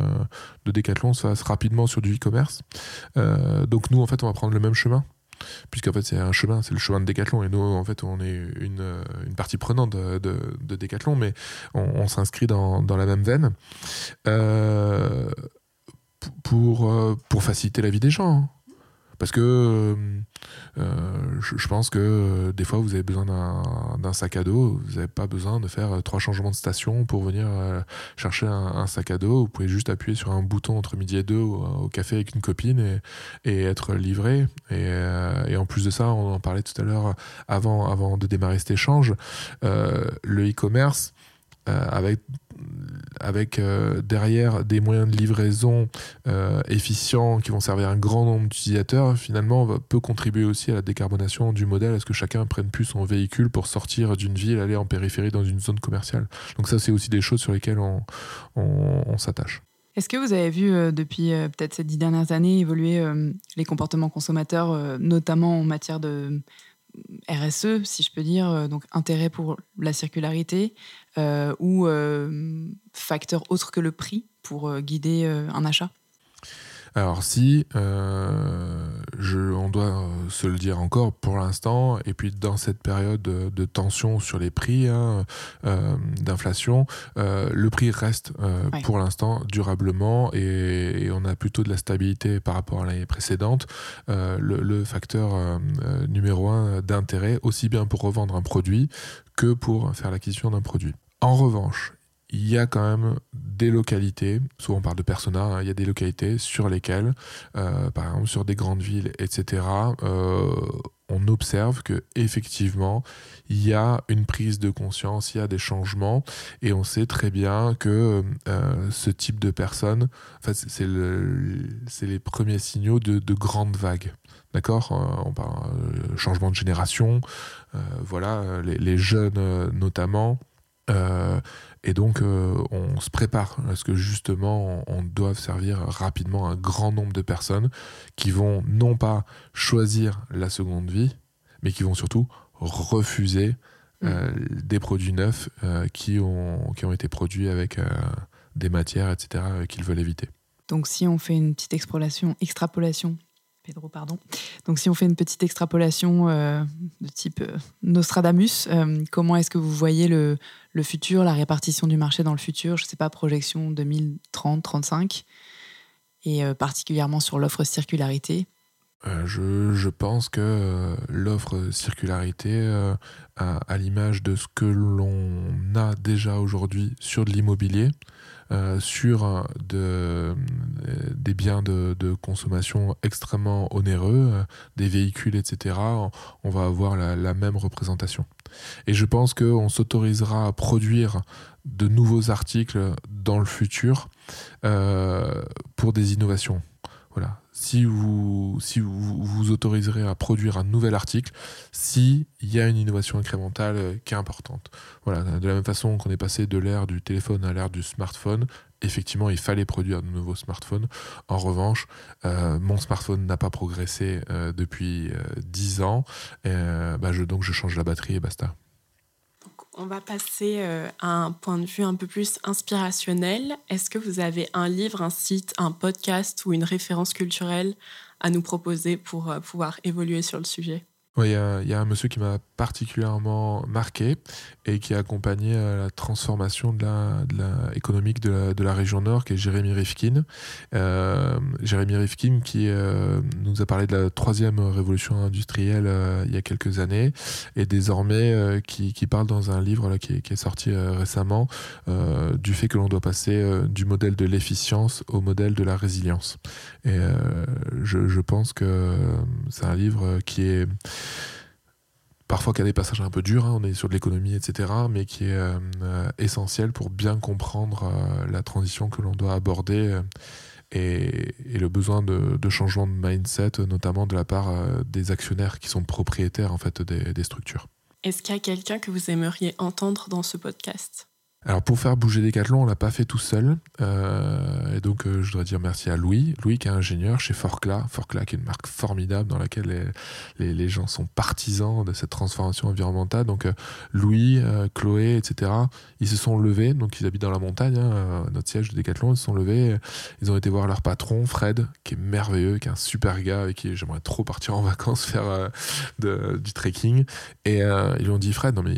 de Decathlon se fasse rapidement sur du e-commerce. donc nous, en fait, on va prendre le même chemin puisqu'en fait c'est un chemin, c'est le chemin de Decathlon et nous en fait on est une, partie prenante de, de, Decathlon mais on, s'inscrit dans, la même veine. Pour, euh, pour faciliter la vie des gens. Hein. Parce que euh, euh, je, pense que des fois, vous avez besoin d'un sac à dos. Vous n'avez pas besoin de faire trois changements de station pour venir chercher un, sac à dos. Vous pouvez juste appuyer sur un bouton entre midi et deux au, café avec une copine et, être livré. Et, et, en plus de ça, on en parlait tout à l'heure avant, avant de démarrer cet échange, le e-commerce, avec avec euh, derrière des moyens de livraison euh, efficients qui vont servir un grand nombre d'utilisateurs, finalement, peut contribuer aussi à la décarbonation du modèle, à ce que chacun prenne plus son véhicule pour sortir d'une ville, aller en périphérie dans une zone commerciale? Donc ça, c'est aussi des choses sur lesquelles on, on, s'attache. Est-ce que vous avez vu euh, depuis peut-être ces dix dernières années évoluer les comportements consommateurs, notamment en matière de RSE, si je peux dire, donc intérêt pour la circularité, euh, ou euh, facteur autre que le prix pour euh, guider un achat alors si, je, on doit se le dire encore pour l'instant, et puis dans cette période de, tension sur les prix, hein, d'inflation, le prix reste pour l'instant durablement et, on a plutôt de la stabilité par rapport à l'année précédente. Le, le, facteur numéro un d'intérêt, aussi bien pour revendre un produit que pour faire l'acquisition d'un produit. En revanche, il y a quand même des localités, souvent on parle de persona, hein, il y a des localités sur lesquelles, euh, par exemple sur des grandes villes, etc., euh, on observe que effectivement il y a une prise de conscience, il y a des changements, et on sait très bien que euh, ce type de personnes, c'est les premiers signaux de, grandes vagues. D'accord On parle changement de génération, voilà, les jeunes notamment. Et donc, euh, on se prépare à ce que justement, on, doit servir rapidement un grand nombre de personnes qui vont non pas choisir la seconde vie, mais qui vont surtout refuser euh, mm. des produits neufs qui, ont, qui ont été produits avec des matières, etc., qu'ils veulent éviter. Donc, si on fait une petite extrapolation, extrapolation Pedro, pardon. Donc, si on fait une petite extrapolation euh, de type euh, Nostradamus, euh, comment est-ce que vous voyez le, le, futur, la répartition du marché dans le futur Je ne sais pas, projection 2030-35, et particulièrement sur l'offre circularité. Je, je, pense que l'offre circularité, à l'image de ce que l'on a déjà aujourd'hui sur de l'immobilier, euh, sur de, euh, des biens de, consommation extrêmement onéreux, euh, des véhicules, etc., on va avoir la, même représentation. Et je pense qu'on s'autorisera à produire de nouveaux articles dans le futur pour des innovations. Voilà. Si vous, si vous vous autoriserez à produire un nouvel article, s'il y a une innovation incrémentale euh, qui est importante. Voilà. De la même façon qu'on est passé de l'ère du téléphone à l'ère du smartphone, effectivement, il fallait produire de nouveaux smartphones. En revanche, euh, mon smartphone n'a pas progressé euh, depuis 10 ans. Bah, je, donc, je change la batterie et basta. On va passer euh, à un point de vue un peu plus inspirationnel. Est-ce que vous avez un livre, un site, un podcast ou une référence culturelle à nous proposer pour euh, pouvoir évoluer sur le sujet? Il y, a un monsieur qui m'a particulièrement marqué et qui a accompagné la transformation économique de la, région Nord, qui est Jérémy Rifkin. Euh, Jérémy Rifkin qui euh, nous a parlé de la troisième révolution industrielle euh, il y a quelques années et désormais qui, parle dans un livre qui, est, sorti récemment du fait que l'on doit passer du modèle de l'efficience au modèle de la résilience. Et je pense que c'est un livre qui est parfois qui a des passages un peu durs, hein, on est sur de l'économie, etc., mais qui est euh, euh, essentiel pour bien comprendre euh, la transition que l'on doit aborder et, le besoin de, changement de mindset, notamment de la part des actionnaires qui sont propriétaires en fait des structures. Est-ce qu'il y a quelqu'un que vous aimeriez entendre dans ce podcast? Alors pour faire bouger Decathlon, on l'a pas fait tout seul. Euh, et donc euh, je voudrais dire merci à Louis. Louis qui est ingénieur chez Forcla. Forcla qui est une marque formidable dans laquelle les, gens sont partisans de cette transformation environnementale. Donc euh, Louis, Chloé, etc. Ils se sont levés. Donc ils habitent dans la montagne. Hein, notre siège de Decathlon. Ils se sont levés. Ils ont été voir leur patron Fred, qui est merveilleux, qui est un super gars avec qui j'aimerais trop partir en vacances *laughs* faire du trekking. Et ils lui ont dit Fred, non mais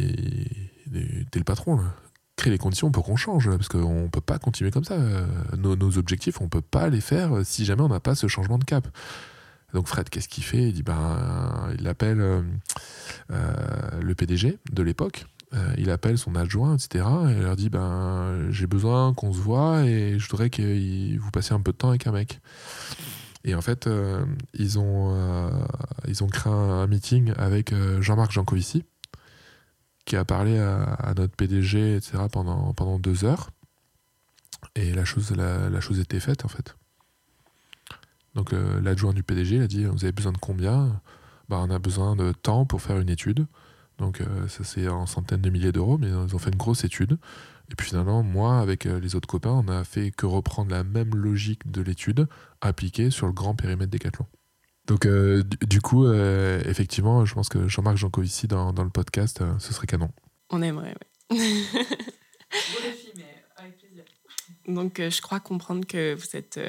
t'es le patron là créer les conditions pour qu'on change, parce qu'on ne peut pas continuer comme ça. Nos, objectifs, on ne peut pas les faire si jamais on n'a pas ce changement de cap. Donc Fred, qu'est-ce qu'il fait? Il dit ben, il appelle euh, euh, le PDG de l'époque, euh, il appelle son adjoint, etc. Et il leur dit ben, j'ai besoin qu'on se voit et je voudrais que vous passiez un peu de temps avec un mec. Et en fait, ils, ont, ils ont créé un meeting avec Jean-Marc Jancovici, qui a parlé à, notre PDG, etc., pendant, pendant deux heures. Et la chose, la, chose était faite, en fait. Donc euh, l'adjoint du PDG a dit, vous avez besoin de combien? Bah, On a besoin de temps pour faire une étude. Donc euh, ça c'est en centaines de milliers d'euros, mais ils ont fait une grosse étude. Et puis finalement, moi, avec euh, les autres copains, on a fait que reprendre la même logique de l'étude appliquée sur le grand périmètre Décathlon. Donc, euh, du, coup, euh, effectivement, je pense que Jean-Marc Jancovici dans, dans le podcast, euh, ce serait canon. On aimerait, oui. mais avec plaisir. Donc, je crois comprendre que vous êtes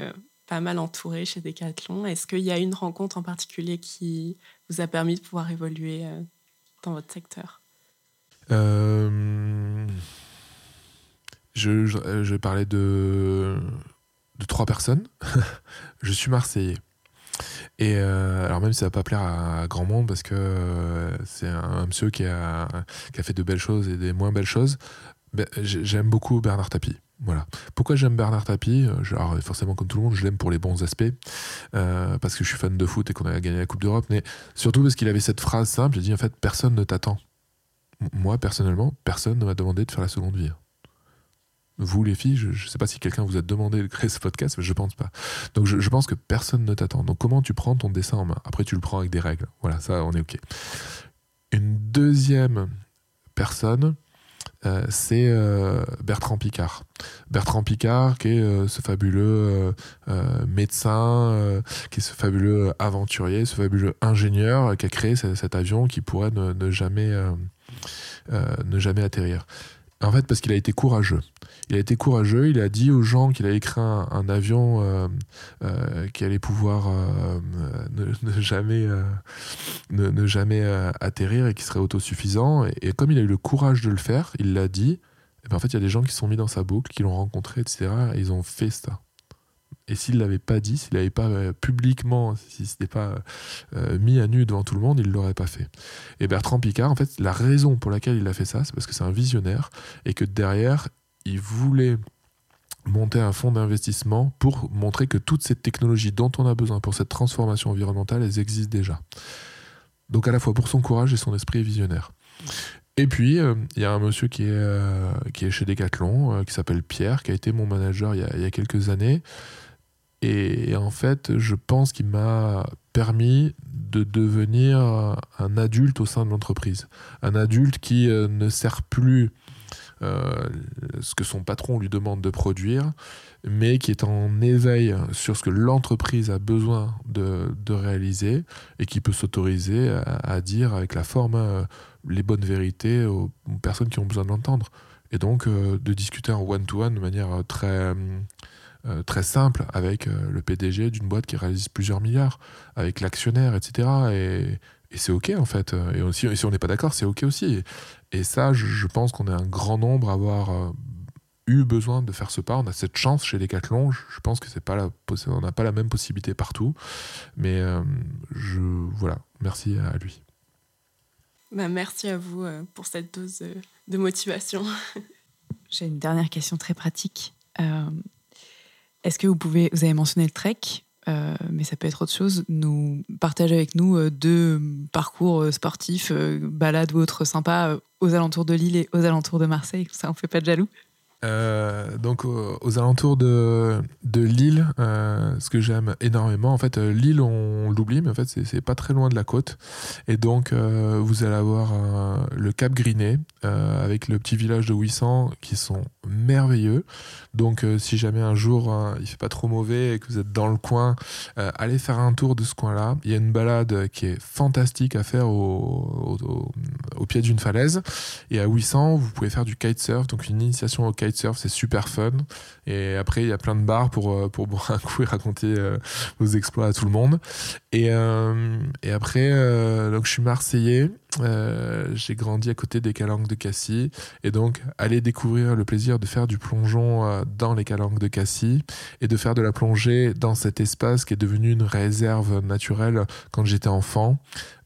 pas mal entouré chez Decathlon. Est-ce qu'il y a une rencontre en particulier qui vous a permis de pouvoir évoluer dans votre secteur? Je, je, je, vais parler de, de trois personnes. *laughs* je suis Marseillais. Et euh, alors même si ça va pas plaire à, grand monde parce que euh, c'est un, monsieur qui a, fait de belles choses et des moins belles choses, ben, j'aime beaucoup Bernard Tapie. Voilà. Pourquoi j'aime Bernard Tapie? Alors, Forcément, comme tout le monde, je l'aime pour les bons aspects, euh, parce que je suis fan de foot et qu'on a gagné la Coupe d'Europe, mais surtout parce qu'il avait cette phrase simple, il dit en fait, personne ne t'attend. Moi, personnellement, personne ne m'a demandé de faire la seconde vie vous les filles, je ne sais pas si quelqu'un vous a demandé de créer ce podcast, mais je pense pas. Donc je, pense que personne ne t'attend. Donc comment tu prends ton dessin en main? Après tu le prends avec des règles. Voilà, ça on est ok. Une deuxième personne, euh, c'est euh, Bertrand Picard. Bertrand Picard, qui est euh, ce fabuleux médecin, qui est ce fabuleux aventurier, ce fabuleux ingénieur qui a créé cet, avion qui pourrait ne jamais, ne jamais atterrir. En fait, parce qu'il a été courageux. Il a été courageux, il a dit aux gens qu'il allait créer un, avion euh, euh, qui allait pouvoir euh, ne, jamais, atterrir et qui serait autosuffisant. Et, comme il a eu le courage de le faire, il l'a dit. Et ben, en fait, il y a des gens qui sont mis dans sa boucle, qui l'ont rencontré, etc. Et ils ont fait ça. Et s'il ne l'avait pas dit, s'il n'avait pas euh, publiquement, s'il n'était pas euh, mis à nu devant tout le monde, il ne l'aurait pas fait. Et Bertrand Picard, en fait, la raison pour laquelle il a fait ça, c'est parce que c'est un visionnaire et que derrière, il voulait monter un fonds d'investissement pour montrer que toutes ces technologies dont on a besoin pour cette transformation environnementale, elles existent déjà. Donc à la fois pour son courage et son esprit visionnaire. Et puis, euh, il y a un monsieur qui est, qui est chez Decathlon, qui s'appelle Pierre, qui a été mon manager il y a quelques années, Et en fait, je pense qu'il m'a permis de devenir un adulte au sein de l'entreprise. Un adulte qui euh, ne sert plus euh, ce que son patron lui demande de produire, mais qui est en éveil sur ce que l'entreprise a besoin de, réaliser et qui peut s'autoriser à, dire avec la forme euh, les bonnes vérités aux, personnes qui ont besoin d'entendre. Et donc de discuter en one-to-one de manière très euh, très simple avec euh, le PDG d'une boîte qui réalise plusieurs milliards, avec l'actionnaire, etc. Et, c'est OK en fait. Et aussi, si on n'est pas d'accord, c'est OK aussi. Et, ça, je, pense qu'on est un grand nombre à avoir euh, eu besoin de faire ce pas. On a cette chance chez Decathlon. Je, je pense que c'est pas la, on n'a pas la même possibilité partout. Mais je, voilà, merci à lui. Bah, merci à vous pour cette dose de motivation. *laughs* J'ai une dernière question très pratique. Est-ce que vous pouvez, vous avez mentionné le trek, euh, mais ça peut être autre chose, nous partager avec nous euh, deux parcours euh, sportifs, balades ou autres sympas aux alentours de Lille et aux alentours de Marseille, ça on fait pas de jaloux? Euh, donc aux, alentours de, de Lille, euh, ce que j'aime énormément, en fait, euh, Lille on, l'oublie, mais en fait c'est pas très loin de la côte, et donc vous allez avoir le Cap Griné avec le petit village de 800 qui sont merveilleux. Donc si jamais un jour il fait pas trop mauvais et que vous êtes dans le coin, allez faire un tour de ce coin-là. Il y a une balade qui est fantastique à faire au, au, pied d'une falaise, et à 800 vous pouvez faire du kitesurf, donc une initiation au kitesurf surf, c'est super fun. Et après, il y a plein de bars pour, euh, pour *laughs* boire un coup et raconter euh, vos exploits à tout le monde. Et, euh, et après, donc je suis marseillais. j'ai grandi à côté des calanques de Cassis. Et donc, aller découvrir le plaisir de faire du plongeon dans les calanques de Cassis et de faire de la plongée dans cet espace qui est devenu une réserve naturelle quand j'étais enfant.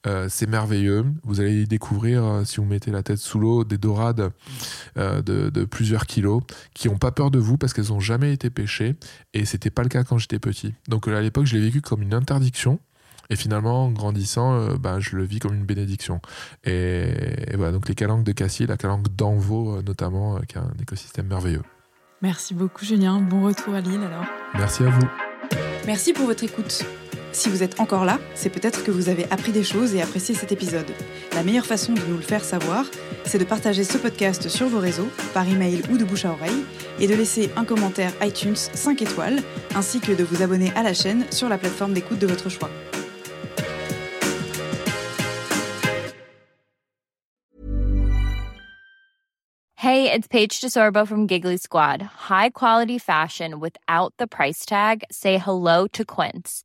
Euh, c'est merveilleux. Vous allez y découvrir, euh, si vous mettez la tête sous l'eau, des dorades euh, de, plusieurs kilos qui n'ont pas peur de vous parce qu'elles n'ont jamais été pêchées. Et c'était pas le cas quand j'étais petit. Donc à l'époque, je l'ai vécu comme une interdiction. Et finalement, en grandissant, bah, je le vis comme une bénédiction. Et, voilà, donc les calanques de Cassis, la calanque d'Envaux notamment, qui a un écosystème merveilleux. Merci beaucoup Julien. Bon retour à Lille alors. Merci à vous. Merci pour votre écoute. Si vous êtes encore là, c'est peut-être que vous avez appris des choses et apprécié cet épisode. La meilleure façon de nous le faire savoir, c'est de partager ce podcast sur vos réseaux, par email ou de bouche à oreille, et de laisser un commentaire iTunes 5 étoiles, ainsi que de vous abonner à la chaîne sur la plateforme d'écoute de votre choix. Hey, it's Paige DeSorbo from Giggly Squad. High quality fashion without the price tag. Say hello to Quince.